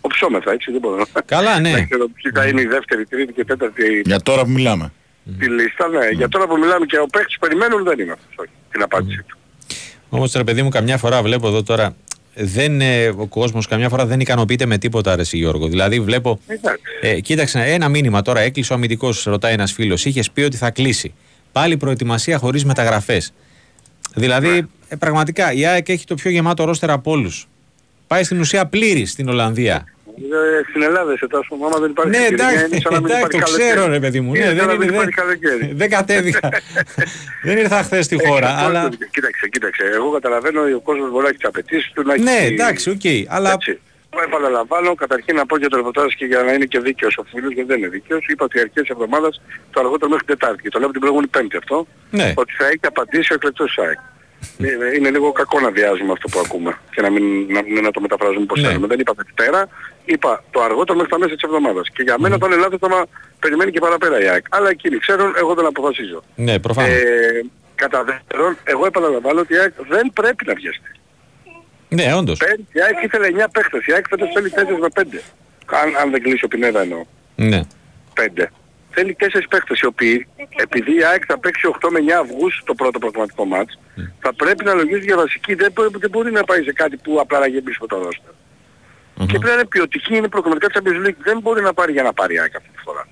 οψόμεθα, έτσι δεν μπορώ να... Καλά, ναι. Δεν ξέρω ποιοι θα είναι η δεύτερη, τρίτη και τέταρτη Για τώρα που μιλάμε. τη λίστα. Ναι, για τώρα που μιλάμε και ο παίκτης που περιμένουν δεν είναι αυτός. Όχι, την απάντησή του. Όμως ρε παιδί μου, καμιά φορά βλέπω εδώ τώρα. Δεν, ε, ο κόσμος καμιά φορά δεν ικανοποιείται με τίποτα, ρε εσύ, Γιώργο. Δηλαδή βλέπω. Εντάξει. Ε, κοίταξε, ένα μήνυμα τώρα έκλεισε ο αμυντικός, ρωτάει ένας φίλος. Είχες πει ότι θα κλείσει. Πάλι προετοιμασία χωρίς μεταγραφές. Δηλαδή, Ναι. ε, πραγματικά η ΑΕΚ έχει το πιο γεμάτο ρόστερ από όλους. Πάει στην ουσία πλήρη στην Ολλανδία. Ε, Στην Ελλάδα σε τόσο άμα δεν υπάρχει Ναι, ευκαιρία, εντάξει, είναι σαν να μην εντάξει, το υπάρχει ξέρω καλοκαίρι. ρε παιδί μου. Είναι Ναι, σαν δεν, να είναι, μην δεν, υπάρχει καλοκαίρι. δεν κατέβηκα. δεν ήρθα χθες στη χώρα, Έχει αλλά. κόσμο. Κοίταξε, κοίταξε. Εγώ καταλαβαίνω ότι ο κόσμος μπορεί να έχει τις απαιτήσεις του, να έχει... Ναι, εντάξει, οκ. αλλά Έτσι. Εγώ επαναλαμβάνω, καταρχήν να πω για το ρεπορτάζ και για να είναι και δίκαιος ο φίλος, γιατί δεν είναι δίκαιος. Είπα ότι αρχές της εβδομάδας το αργότερο μέχρι Τετάρτη. Και το λέω από την προηγούμενη Πέμπτη αυτό. Ναι. Ότι θα έχει απαντήσει ο εκλεκτός της ΑΕΚ. Είναι, είναι λίγο κακό να διαβάζουμε αυτό που ακούμε και να μην, να, μην- να το μεταφράζουμε πώς Ναι. θέλουμε. Δεν είπα Δευτέρα, είπα το αργότερο μέχρι τα μέσα της εβδομάδας. Και για μένα θα είναι λάθος να περιμένει και παραπέρα η ΑΕΚ. Αλλά εκείνοι ξέρουν, εγώ δεν αποφασίζω. Ναι, προφανώς. Ε, κατά δεύτερον, εγώ επαναλαμβάνω ότι η ΑΕΚ δεν πρέπει να βιαστεί. Ναι, όντως. Πέρυσι η ΑΕΚ ήθελε 9 παίχτες, η ΑΕΚ φέτος θέλει 4 με 5. Αν, αν δεν κλείσει ο Πινέδα εννοώ. Ναι. 5. θέλει τέσσερις παίχτες οι οποίοι, επειδή η ΑΕΚ θα παίξει 8 με 9 Αυγούστου το πρώτο προγραμματικό μάτς, θα πρέπει να λογίζεις για βασική. Δεν μπορεί, δεν μπορεί να πάει σε κάτι που απλά να γεμίσει το ρόστερ. Και πρέπει να είναι ποιοτική, είναι προγραμματικά Champions League. Δεν μπορεί να πάρει για να πάρει η ΑΕΚ αυτή τη φορά.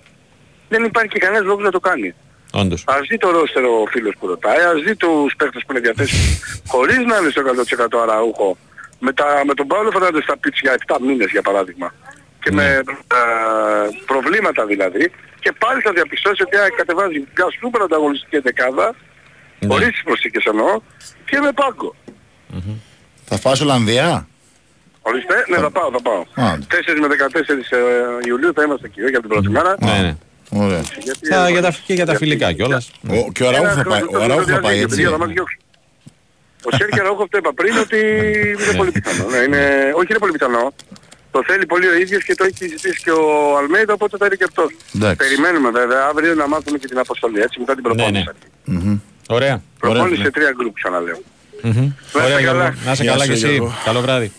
Δεν υπάρχει και κανένας λόγος να το κάνει. Όντως. Ας δει το ρόστερ ο φίλος που ρωτάει, ας δει τους παίχτες που είναι διαθέσιμοι χωρίς να είναι στο 100% αραούχο. Με, τα, με τον Παύλο Φερνάντες στα πίτς για 7 μήνες για παράδειγμα. Και με ε, προβλήματα δηλαδή. Και πάλι θα διαπιστώσει ότι αν κατεβάζει μια σούπερ ανταγωνιστική δεκάδα, χωρίς τις προσθήκες εννοώ, και με πάγκο. Θα φας Ολλανδία; Ορίστε, ναι θα πάω, θα πάω. 4 Α. με 14 ε, Ιουλίου θα είμαστε εκεί για την πρώτη μέρα. Ναι, ναι. Ωραία. Γιατί, Θα, ε, για τα, και για τα φιλικά κιόλα. Ο, και ο Ραούχο θα πάει, ο Ραούχο θα πάει έτσι. Θα μας διώξει. Ο Σέρκια Ραούχο το είπα πριν ότι είναι πολύ πιθανό. Ναι, είναι, όχι είναι πολύ πιθανό. Το θέλει πολύ ο ίδιος και το έχει ζητήσει και ο Αλμέιδα οπότε θα είναι και αυτός. Εντάξει. Περιμένουμε βέβαια αύριο να μάθουμε και την αποστολή έτσι μετά την προπόνηση. ναι. Ωραία. Προπόνηση σε τρία γκρουπ ξαναλέω. Μμμ. Ωραία, καλά. Γιώργο. Να είσαι Γεια καλά σου, και εσύ. Γιώργο. Καλό βράδυ.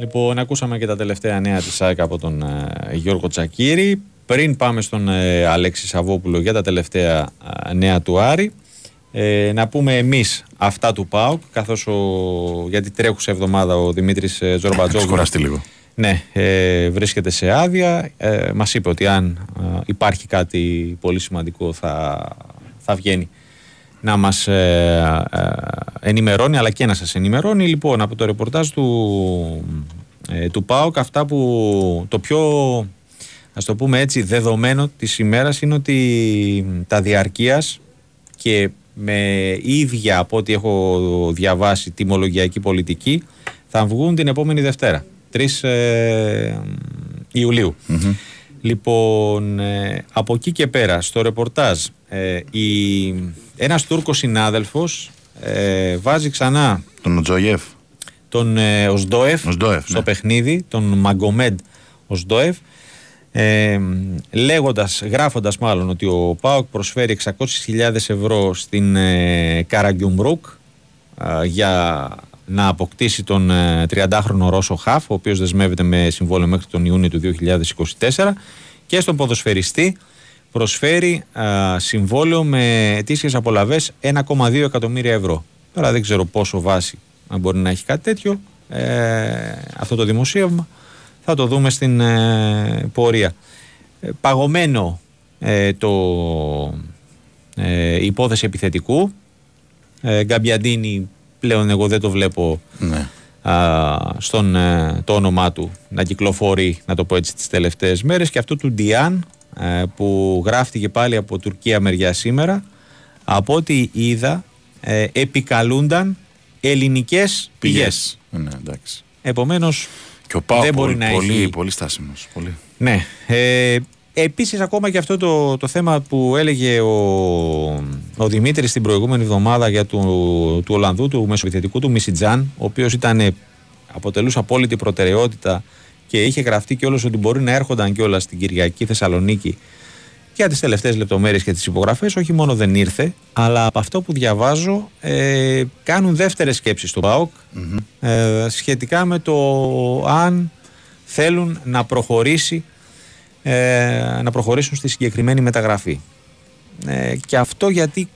Λοιπόν, ακούσαμε και τα τελευταία νέα της ΑΕΚ από τον ε, Γιώργο Τσακύρη. Πριν πάμε στον ε, Αλέξη Σαββόπουλο για τα τελευταία ε, νέα του Άρη, ε, να πούμε εμείς αυτά του ΠΑΟΚ, καθώς ο, γιατί τρέχουσα εβδομάδα ο Δημήτρης ε, Έχεις Ζορμπατζόγλου κουραστεί λίγο. ναι, ε, βρίσκεται σε άδεια. Ε, μας είπε ότι αν ε, υπάρχει κάτι πολύ σημαντικό θα, θα βγαίνει να μας ε, ε, ενημερώνει αλλά και να σας ενημερώνει. Λοιπόν, από το ρεπορτάζ του, ε, του ΠΑΟΚ αυτά που το πιο ας το πούμε έτσι δεδομένο της ημέρας είναι ότι τα διαρκείας και με ίδια από ό,τι έχω διαβάσει τιμολογιακή πολιτική θα βγουν την επόμενη Δευτέρα 3 ε, ιουλιου Λοιπόν, ε, από εκεί και πέρα στο ρεπορτάζ ε, η, ένας Τούρκος συνάδελφος ε, βάζει ξανά Τον Οτζογεύη. τον ε, Οζντόεφ Οζντόεφ, στο ναι. παιχνίδι, τον Μαγκομέντ Οζντόεφ, ε, λέγοντας, γράφοντας μάλλον ότι ο ΠΑΟΚ προσφέρει 600.000 ευρώ στην ε, Καραγκιουμπρούκ ε, για να αποκτήσει τον ε, 30χρονο Ρώσο Χαφ, ο οποίος δεσμεύεται με συμβόλαιο μέχρι τον Ιούνιο του 2024 και στον ποδοσφαιριστή προσφέρει α, συμβόλαιο με ετήσιες απολαβές 1,2 εκατομμύρια ευρώ. Τώρα δεν ξέρω πόσο βάση αν μπορεί να έχει κάτι τέτοιο. Ε, αυτό το δημοσίευμα θα το δούμε στην ε, πορεία. Ε, παγωμένο ε, το ε, η υπόθεση επιθετικού ε, Γκαμπιαντίνη πλέον εγώ δεν το βλέπω Ναι. α, στον ε, το όνομά του να κυκλοφορεί, να το πω έτσι, τις τελευταίες μέρες και αυτό του Ντιάν ε, που γράφτηκε πάλι από Τουρκία μεριά σήμερα από ό,τι είδα ε, επικαλούνταν ελληνικές πηγές. Ναι, εντάξει. Επομένως Και ο Πάο δεν μπορεί πολύ, να πολύ, έχει... πολύ στάσιμος. Πολύ. Ναι. Ε, Επίσης, ακόμα και αυτό το, το θέμα που έλεγε ο, ο Δημήτρης την προηγούμενη εβδομάδα για του, του Ολλανδού, του μεσοπιθετικού του Μισιτζάν, ο οποίος ήταν αποτελούσε απόλυτη προτεραιότητα και είχε γραφτεί κιόλας ότι μπορεί να έρχονταν κιόλας στην Κυριακή Θεσσαλονίκη για τις τελευταίες λεπτομέρειες και τις υπογραφές. Όχι μόνο δεν ήρθε, αλλά από αυτό που διαβάζω ε, κάνουν δεύτερες σκέψεις στο ΠΑΟΚ ε, σχετικά με το αν θέλουν να προχωρήσει ε, να προχωρήσουν στη συγκεκριμένη μεταγραφή. Ε, και αυτό γιατί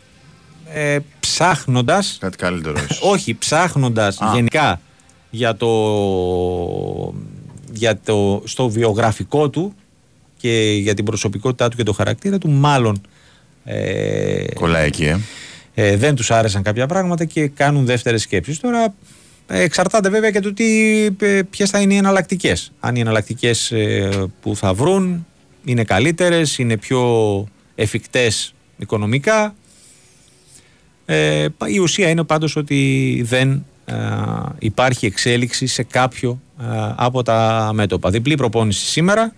ε, ψάχνοντας Κάτι καλύτερος ίσως. όχι ψάχνοντας Α. γενικά για το, για το στο βιογραφικό του και για την προσωπικότητά του και το χαρακτήρα του μάλλον ε, Κολλάει εκεί, ε. ε, δεν τους άρεσαν κάποια πράγματα και κάνουν δεύτερες σκέψεις. Τώρα ε, εξαρτάται βέβαια και το τι, ε, ποιες θα είναι οι εναλλακτικές. Αν οι εναλλακτικές που θα βρουν είναι καλύτερες, είναι πιο εφικτές οικονομικά. Ε, η ουσία είναι πάντως ότι δεν ε, υπάρχει εξέλιξη σε κάποιο ε, από τα μέτωπα. Διπλή προπόνηση σήμερα.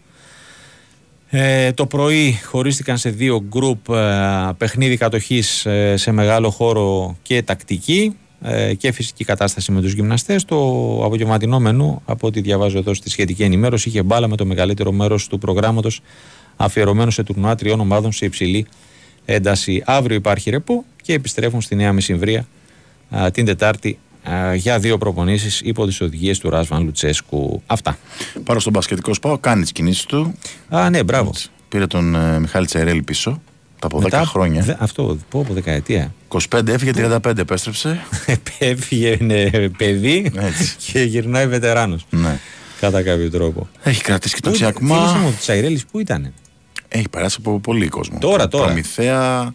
Ε, το πρωί χωρίστηκαν σε δύο γκρουπ ε, παιχνίδι κατοχής ε, σε μεγάλο χώρο και τακτική ε, και φυσική κατάσταση με τους γυμναστές. Το απογευματινό μενού, από ό,τι διαβάζω εδώ στη σχετική ενημέρωση, είχε μπάλα με το μεγαλύτερο μέρος του προγράμματος αφιερωμένο σε τουρνουά τριών ομάδων σε υψηλή ένταση. Αύριο υπάρχει ρεπό και επιστρέφουν στη Νέα Μεσημβρία α, την Τετάρτη α, για δύο προπονήσεις υπό τις οδηγίες του Ράσβαν Λουτσέσκου. Αυτά. Πάω στον μπασκετικό σπάω, κάνει τις κινήσεις του. Α, ναι, μπράβο. Πήρε τον ε, Μιχάλη Τσαϊρέλη πίσω. Τα από 10 Μετά- χρόνια. Δε- αυτό, πω από δεκαετία. 25 έφυγε, 35 επέστρεψε. Έφυγε είναι παιδί και γυρνάει βετεράνος. Ναι. Κατά κάποιο τρόπο. Έχει κρατήσει και το Πού- Τσιάκμα. θύμισε μου, ο Τσαϊρέλης πού ήταν. Έχει περάσει από πολύ κόσμο. Τώρα, τώρα. Προμηθέα.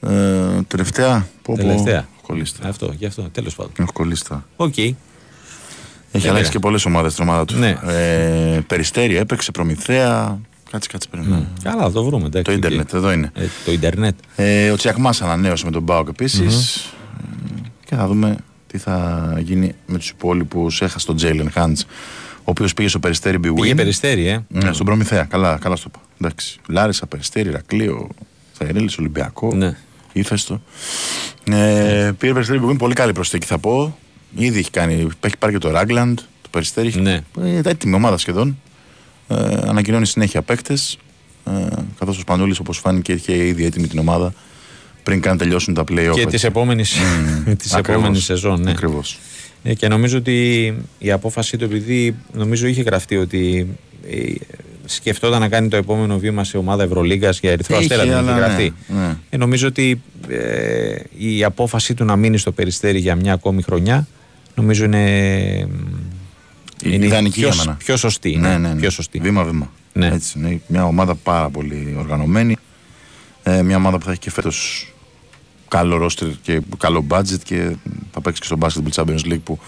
Ε, τελευταία. Πω, πω, Τελευταία. Κολλήστα. Αυτό, γι' αυτό, τέλος πάντων. Έχω κολλήστα. Οκ. Έχει Δεν αλλάξει πειράζει. και πολλές ομάδες στην ομάδα του. Ναι. Ε, περιστέρι έπαιξε, Προμηθέα. Κάτσε, κάτσε, περίμενε. Καλά, θα το βρούμε. εντάξει, Το οκ. ίντερνετ, εδώ είναι. Ε, το ίντερνετ. Ε, ο Τσιακμάς ανανέωσε με τον Μπάουκ επίσης. Και θα δούμε τι θα γίνει με τους υπόλοιπους. Έχασε τον Τζέιλεν Χάντς, ο οποίος πήγε στο περιστέρι Big Πήγε Win. περιστέρι, ε. Ναι, στον Προμηθέα. Καλά, καλά στο είπα. Εντάξει. Λάρισα, Περιστέρι, Ρακλείο, Θαϊρέλη, Ολυμπιακό. Ναι. Ήθεστο. Ε, πήρε Περιστέρι που είναι πολύ καλή προσθήκη, θα πω. Ήδη έχει, κάνει, έχει πάρει και το Ράγκλαντ. Το Περιστέρι έχει. Ναι. Ε, έτοιμη ομάδα σχεδόν. Ε, ανακοινώνει συνέχεια παίκτες. Ε, Καθώς ο Σπανούλης, όπως φάνηκε, είχε ήδη έτοιμη την ομάδα πριν καν τελειώσουν τα play-off. Και έτσι. της επόμενη της Ακριβώς. επόμενης σεζόν. Ναι. Ακριβώς. Ε, και νομίζω ότι η απόφαση του, επειδή νομίζω είχε γραφτεί ότι ε, σκεφτόταν να κάνει το επόμενο βήμα σε ομάδα Ευρωλίγκας για Ερυθρό Είχε, Αστέρα, δεν είχε αλλά γραφτεί. ναι, ναι. Ε, νομίζω ότι ε, η απόφαση του να μείνει στο Περιστέρι για μια ακόμη χρονιά νομίζω είναι, είναι ιδανική πιο, για μένα. πιο σωστή. Ναι, ναι, ναι, ναι. Πιο σωστή. Βήμα-βήμα. Ναι. Έτσι, είναι μια ομάδα πάρα πολύ οργανωμένη. Ε, μια ομάδα που θα έχει και φέτος καλό ρόστερ και καλό budget και θα παίξει και στο Basketball Champions League που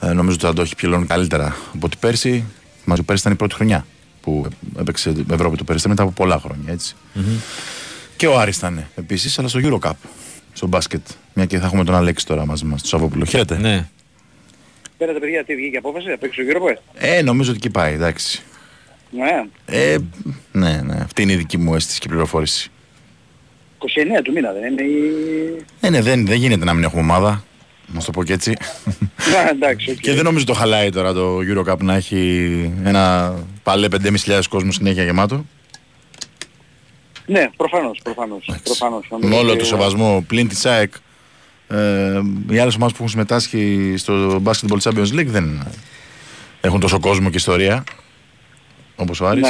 ε, νομίζω ότι θα το έχει πληρώνει καλύτερα από ότι πέρσι. Μαζί πέρσι ήταν η πρώτη χρονιά που έπαιξε Ευρώπη το πέρσι μετά από πολλά χρόνια. Έτσι. Και ο Άρης ήταν επίσης, αλλά στο Eurocup, στο μπάσκετ. Μια και θα έχουμε τον Αλέξη τώρα μαζί μας, τον Σαββόπουλο. Χαίρετε. Ναι. Πέρατε παιδιά, τι βγήκε απόφαση, θα παίξει ο γύρο πες. Ε, νομίζω ότι εκεί πάει, εντάξει. Ναι, Ε, ναι, ναι, αυτή είναι η δική μου αίσθηση και πληροφόρηση. 29 του μήνα δεν είναι η... Ε, ναι, δεν, δεν γίνεται να μην έχουμε ομάδα. Να σου το πω και έτσι. Α, εντάξει, οκ. και δεν νομίζω το χαλάει τώρα το Eurocup να έχει ένα παλέ 5.500 κόσμος συνέχεια γεμάτο. Ναι, προφανώς, προφανώς. προφανώς. Με όλο το Ε, σεβασμό πλην της ΑΕΚ. Ε, οι άλλες ομάδες που έχουν συμμετάσχει στο Basketball Champions League δεν έχουν τόσο κόσμο και ιστορία. Όπως ο Άρης.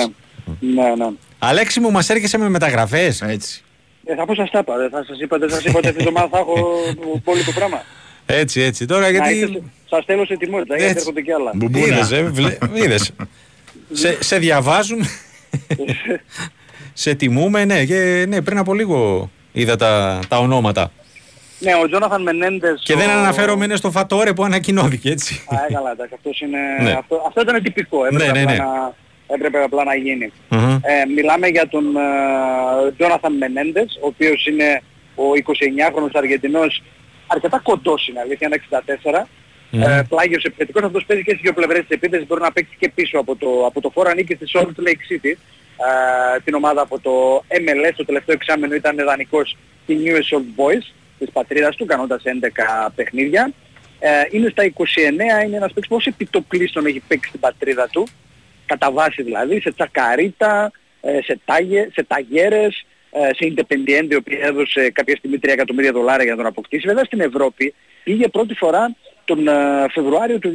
Ναι, ναι, ναι. Αλέξη μου, μας έρχεσαι με μεταγραφές. Έτσι. Ε, θα πω σας τα είπα, δεν θα σας είπα, δεν σας είπα ότι αυτή τη εβδομάδα θα έχω πολύ το πράγμα. Έτσι, έτσι. Τώρα Να γιατί... είστε- Σας θέλω σε ετοιμότητα, γιατί Έτσι. έρχονται και άλλα. Είδες, ε, βλέ- είδες. Σε, σε διαβάζουν; σε τιμούμε, ναι, και, ναι. Πριν από λίγο είδα τα, τα ονόματα. Ναι, ο Τζόναθαν Μενέντες... Και δεν ο... αναφέρομαι είναι στο Φατόρε που ανακοινώθηκε, έτσι. Α, ε, καλά, εντάξει, αυτός είναι... Ναι. Αυτό, αυτό ήταν τυπικό, έπρεπε, Ναι, ναι, απλά, ναι. Να, έπρεπε απλά να γίνει. Μμμ. Ε, μιλάμε για τον Τζόναθαν Μενέντες, ο οποίος είναι ο 29χρονος Αργεντινός, αρκετά κοντός είναι αλήθεια, είναι 64. Μμμ. Ε, πλάγιος επιθετικός, αυτός παίζει και στις δύο πλευρές της επίθεσης, μπορεί να παίξει και πίσω από το, από το φόρο, ανήκει στη Salt Lake City, ε, την ομάδα από το MLS, το τελευταίο εξάμενο ήταν δανεικός στη New Old Boys της πατρίδας του, κάνοντας 11 παιχνίδια. Ε, είναι στα 29, είναι ένας παίκτης που ως επιτοπλίστων έχει παίξει στην πατρίδα του, κατά βάση δηλαδή, σε τσακαρίτα, ε, σε, τάγε, σε ταγέρες, ε, σε Independiente, η οποία έδωσε κάποια στιγμή 3 εκατομμύρια δολάρια για να τον αποκτήσει. Βέβαια στην Ευρώπη πήγε πρώτη φορά τον ε, Φεβρουάριο του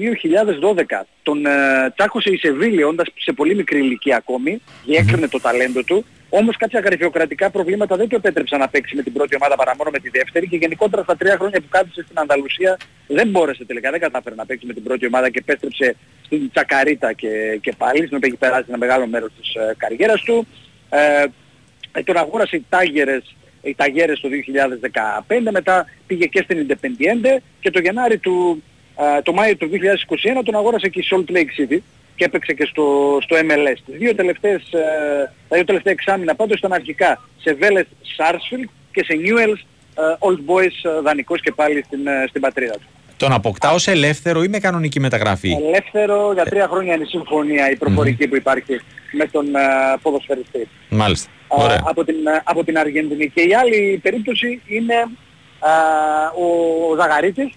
2012. Τον ε, τσάκωσε η Σεβίλη, όντας σε πολύ μικρή ηλικία ακόμη, διέκρινε το ταλέντο του, όμως κάποια γραφειοκρατικά προβλήματα δεν του επέτρεψαν να παίξει με την πρώτη ομάδα παρά μόνο με τη δεύτερη και γενικότερα στα τρία χρόνια που κάθισε στην Ανταλουσία δεν μπόρεσε τελικά, δεν κατάφερε να παίξει με την πρώτη ομάδα και επέστρεψε στην Τσακαρίτα και, και πάλι, στην οποία έχει περάσει ένα μεγάλο μέρος της ε, καριέρας του. Ε, ε, τον αγόρασε οι Τάγερες, οι Ταγέρες το 2015, μετά πήγε και στην Independiente και το Γενάρη του, ε, το Μάιο του 2021 τον αγόρασε και η Salt Lake City και έπαιξε και στο, στο MLS. Τις δύο τελευταίες, ε, τα δύο τελευταία εξάμηνα πάντως ήταν αρχικά σε Vélez Sarsfield και σε Newell's ε, Old Boys ε, δανεικός και πάλι στην, ε, στην πατρίδα του. Τον αποκτά ως ελεύθερο ή με κανονική μεταγραφή; Ελεύθερο για τρία χρόνια είναι η συμφωνία, η προφορική που υπάρχει με τον ε, ποδοσφαιριστή. Μάλιστα. Α, Ωραία. από, την, α, από την Αργεντινή. Και η άλλη περίπτωση είναι α, ο Ζαγαρίτης,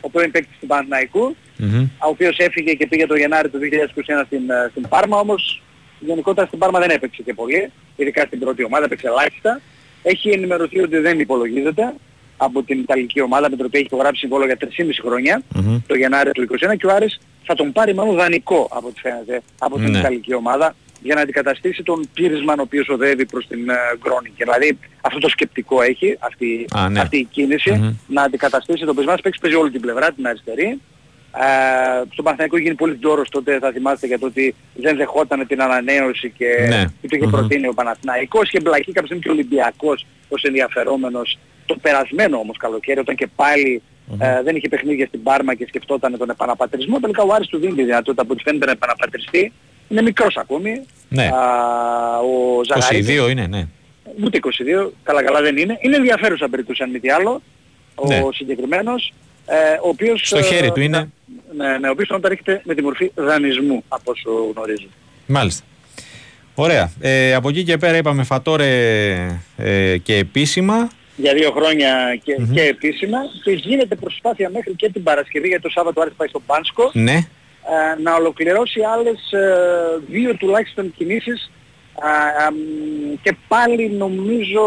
ο πρώην παίκτης του Παναθηναϊκού, Μμμ. ο οποίος έφυγε και πήγε το Γενάρη του 2021 στην, ε, στην Πάρμα, όμως γενικότερα στην Πάρμα δεν έπαιξε και πολύ, ειδικά στην πρώτη ομάδα, έπαιξε ελάχιστα. Έχει ενημερωθεί ότι δεν υπολογίζεται από την Ιταλική ομάδα με την οποία έχει υπογράψει συμβόλο για 3,5 χρόνια, Μμμ. το Γενάρη του 2021 και ο Άρης θα τον πάρει μάλλον δανεικό από ό,τι φαίνεται από την Ναι. Ιταλική ομάδα για να αντικαταστήσει τον Πίρισμαν ο οποίος οδεύει προς την ε, Γκρόνικερ. Δηλαδή αυτό το σκεπτικό έχει αυτή, Α, ναι. αυτή η κίνηση Μμμ. να αντικαταστήσει τον Πίρισμαν. Παίξεις παίζει όλη την πλευρά, την αριστερή. Ε, στον Παναθηναϊκό γίνει πολύ ντόρος τότε, θα θυμάστε για το ότι δεν δεχόταν την ανανέωση και Ναι. που το είχε Μμμ. προτείνει ο Παναθηναϊκός. Είχε μπλακεί κάποια στιγμή και ο Ολυμπιακός ως ενδιαφερόμενος το περασμένο όμως καλοκαίρι όταν και πάλι ε, δεν είχε παιχνίδια στην Πάρμα και σκεφτόταν τον επαναπατρισμό. Τελικά ο Άρης του δίνει τη δυνατότητα από ό,τι φαίνεται να επαναπατριστεί. Είναι μικρός ακόμη. Ναι. Α, ο Ζαγαρίτης. 22 είναι, ναι. Ούτε 22, καλά καλά δεν είναι. Είναι ενδιαφέρουσα περίπτωση αν μη τι άλλο. Ο Ναι. συγκεκριμένος, ε, ο οποίος... Στο χέρι ε, του είναι. Ναι, ναι, ο οποίος όταν έρχεται με τη μορφή δανεισμού, από όσο γνωρίζω. Μάλιστα. Ωραία. Ε, από εκεί και πέρα είπαμε Φατόρε ε, και επίσημα. Για δύο χρόνια και, και επίσημα και γίνεται προσπάθεια μέχρι και την Παρασκευή γιατί το Σάββατο Άρης πάει στο Πάνσκο Ναι. ε, να ολοκληρώσει άλλες ε, δύο τουλάχιστον κινήσεις ε, ε, μ, και πάλι νομίζω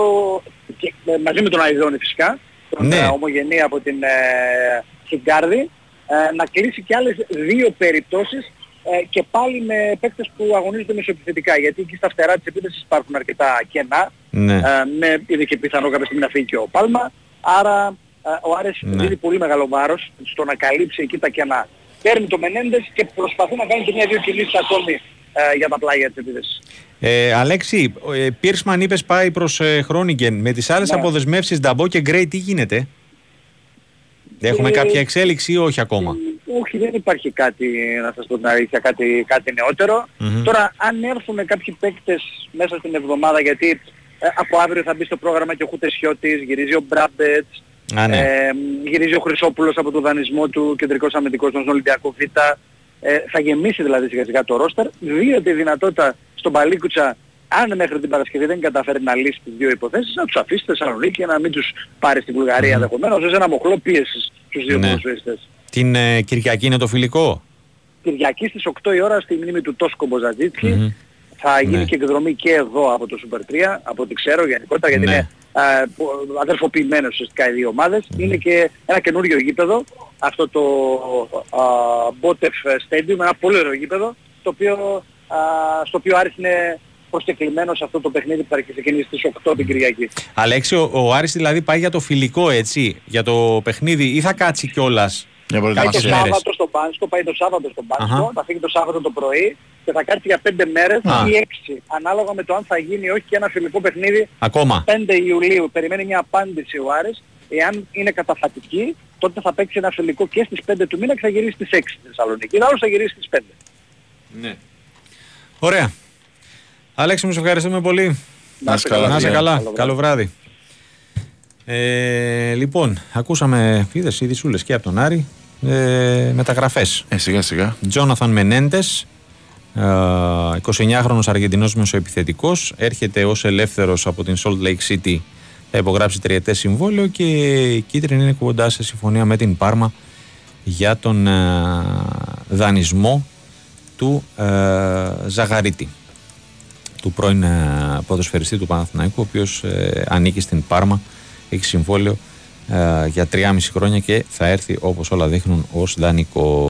και, ε, μαζί με τον Αϊδόνη φυσικά τον Ναι. ε, ομογενή από την ε, Χιγκάρδη ε, να κλείσει και άλλες δύο περιπτώσεις ε, και πάλι με παίκτες που αγωνίζονται μεσοεπιθετικά γιατί εκεί στα φτερά της επίθεσης υπάρχουν αρκετά κενά Ναι. ε, με, είναι και πιθανό κάποια στιγμή να φύγει και ο Πάλμα. Άρα ε, ο Άρης Ναι. δίνει πολύ μεγάλο βάρος στο να καλύψει εκεί τα κενά. Παίρνει το Μενέντες και προσπαθεί να κάνει και μια-δύο κινήσεις ακόμη ε, για τα πλάγια της επίθεσης. Ε, Αλέξη, ε, Πίρσμαν είπες πάει προς ε, Χρόνιγκεν. Με τις άλλες Ναι. αποδεσμεύσεις Νταμπό και Γκρέι, τι γίνεται; Έχουμε Ε, κάποια εξέλιξη ή όχι ακόμα; Όχι, δεν υπάρχει κάτι, να σας πω την αλήθεια, κάτι, κάτι νεότερο. Μμμ. Τώρα, αν έρθουν κάποιοι παίκτες μέσα στην εβδομάδα, γιατί ε, από αύριο θα μπει στο πρόγραμμα και ο Χουτεσιώτης, γυρίζει ο Μπράμπετς, Α, ναι. ε, γυρίζει ο Χρυσόπουλος από το δανεισμό του, κεντρικός αμυντικός στον Ολυμπιακό Β. Ε, θα γεμίσει δηλαδή σιγά σιγά το ρόστερ. Δίνεται η δυνατότητα στον Παλίκουτσα, αν μέχρι την Παρασκευή δεν καταφέρει να λύσει τις δύο υποθέσεις, να τους αφήσει στη Θεσσαλονίκη και να μην τους πάρει στην Βουλγαρία ενδεχομένως, ως ένα μοχλό πίεσης στους δύο Ναι. ποδοσφαιριστές. Την ε, Κυριακή είναι το φιλικό; Κυριακή στις 8 η ώρα στη μνήμη του Τόσκο Μποζατζίτσκι. Μμμ. Θα γίνει Ναι. και εκδρομή και εδώ από το Super 3, από ό,τι ξέρω γενικότερα, γιατί Ναι. είναι ε, που- αδερφοποιημένες ουσιαστικά οι δύο ομάδες. Είναι και ένα καινούριο γήπεδο, αυτό το α, Botef Stadium, ένα πολύ ωραίο γήπεδο, το οποίο, α, στο οποίο Άρης είναι προσκεκλημένος σε αυτό το παιχνίδι που θα ξεκινήσει στις 8 την Κυριακή. Αλέξη, ο, ο Άρης δηλαδή πάει για το φιλικό έτσι, για το παιχνίδι ή θα κάτσει κιόλας. Για Πάει το κάποιες μέρες; Σάββατο στο Πάνσκο, πάει το Σάββατο στο Πάνσκο, Αχα. θα φύγει το Σάββατο το πρωί και θα κάτσει για 5 μέρες Α. ή 6, ανάλογα με το αν θα γίνει ή όχι και ένα φιλικό παιχνίδι Ακόμα. 5 Ιουλίου. Περιμένει μια απάντηση ο Άρης. Εάν είναι καταφατική, τότε θα παίξει ένα φιλικό και στις 5 του μήνα και θα γυρίσει στις 6 στη Θεσσαλονίκη. Άλλος θα γυρίσει στις 5. Ναι. Ωραία. Αλέξη, μου σε ευχαριστούμε πολύ. Να είστε καλά. Να είσαι Καλό καλά. βράδυ. Καλό βράδυ. Ε, λοιπόν, ακούσαμε είδες ειδησούλες και από τον Άρη. Ε, μεταγραφές. Ε, σιγά σιγά. Τζόναθαν Μενέντες, ε, 29χρονος Αργεντινός μεσοεπιθετικός, έρχεται ως ελεύθερος από την Salt Lake City, θα υπογράψει τριετές συμβόλαιο και η Κίτρινη είναι κοντά σε συμφωνία με την Πάρμα για τον ε, δανεισμό του ε, Ζαγαρίτη του πρώην ε, ποδοσφαιριστή του Παναθηναϊκού ο οποίος ε, ανήκει στην Πάρμα έχει συμβόλαιο ε, για 3,5 χρόνια και θα έρθει όπως όλα δείχνουν ως δανεικό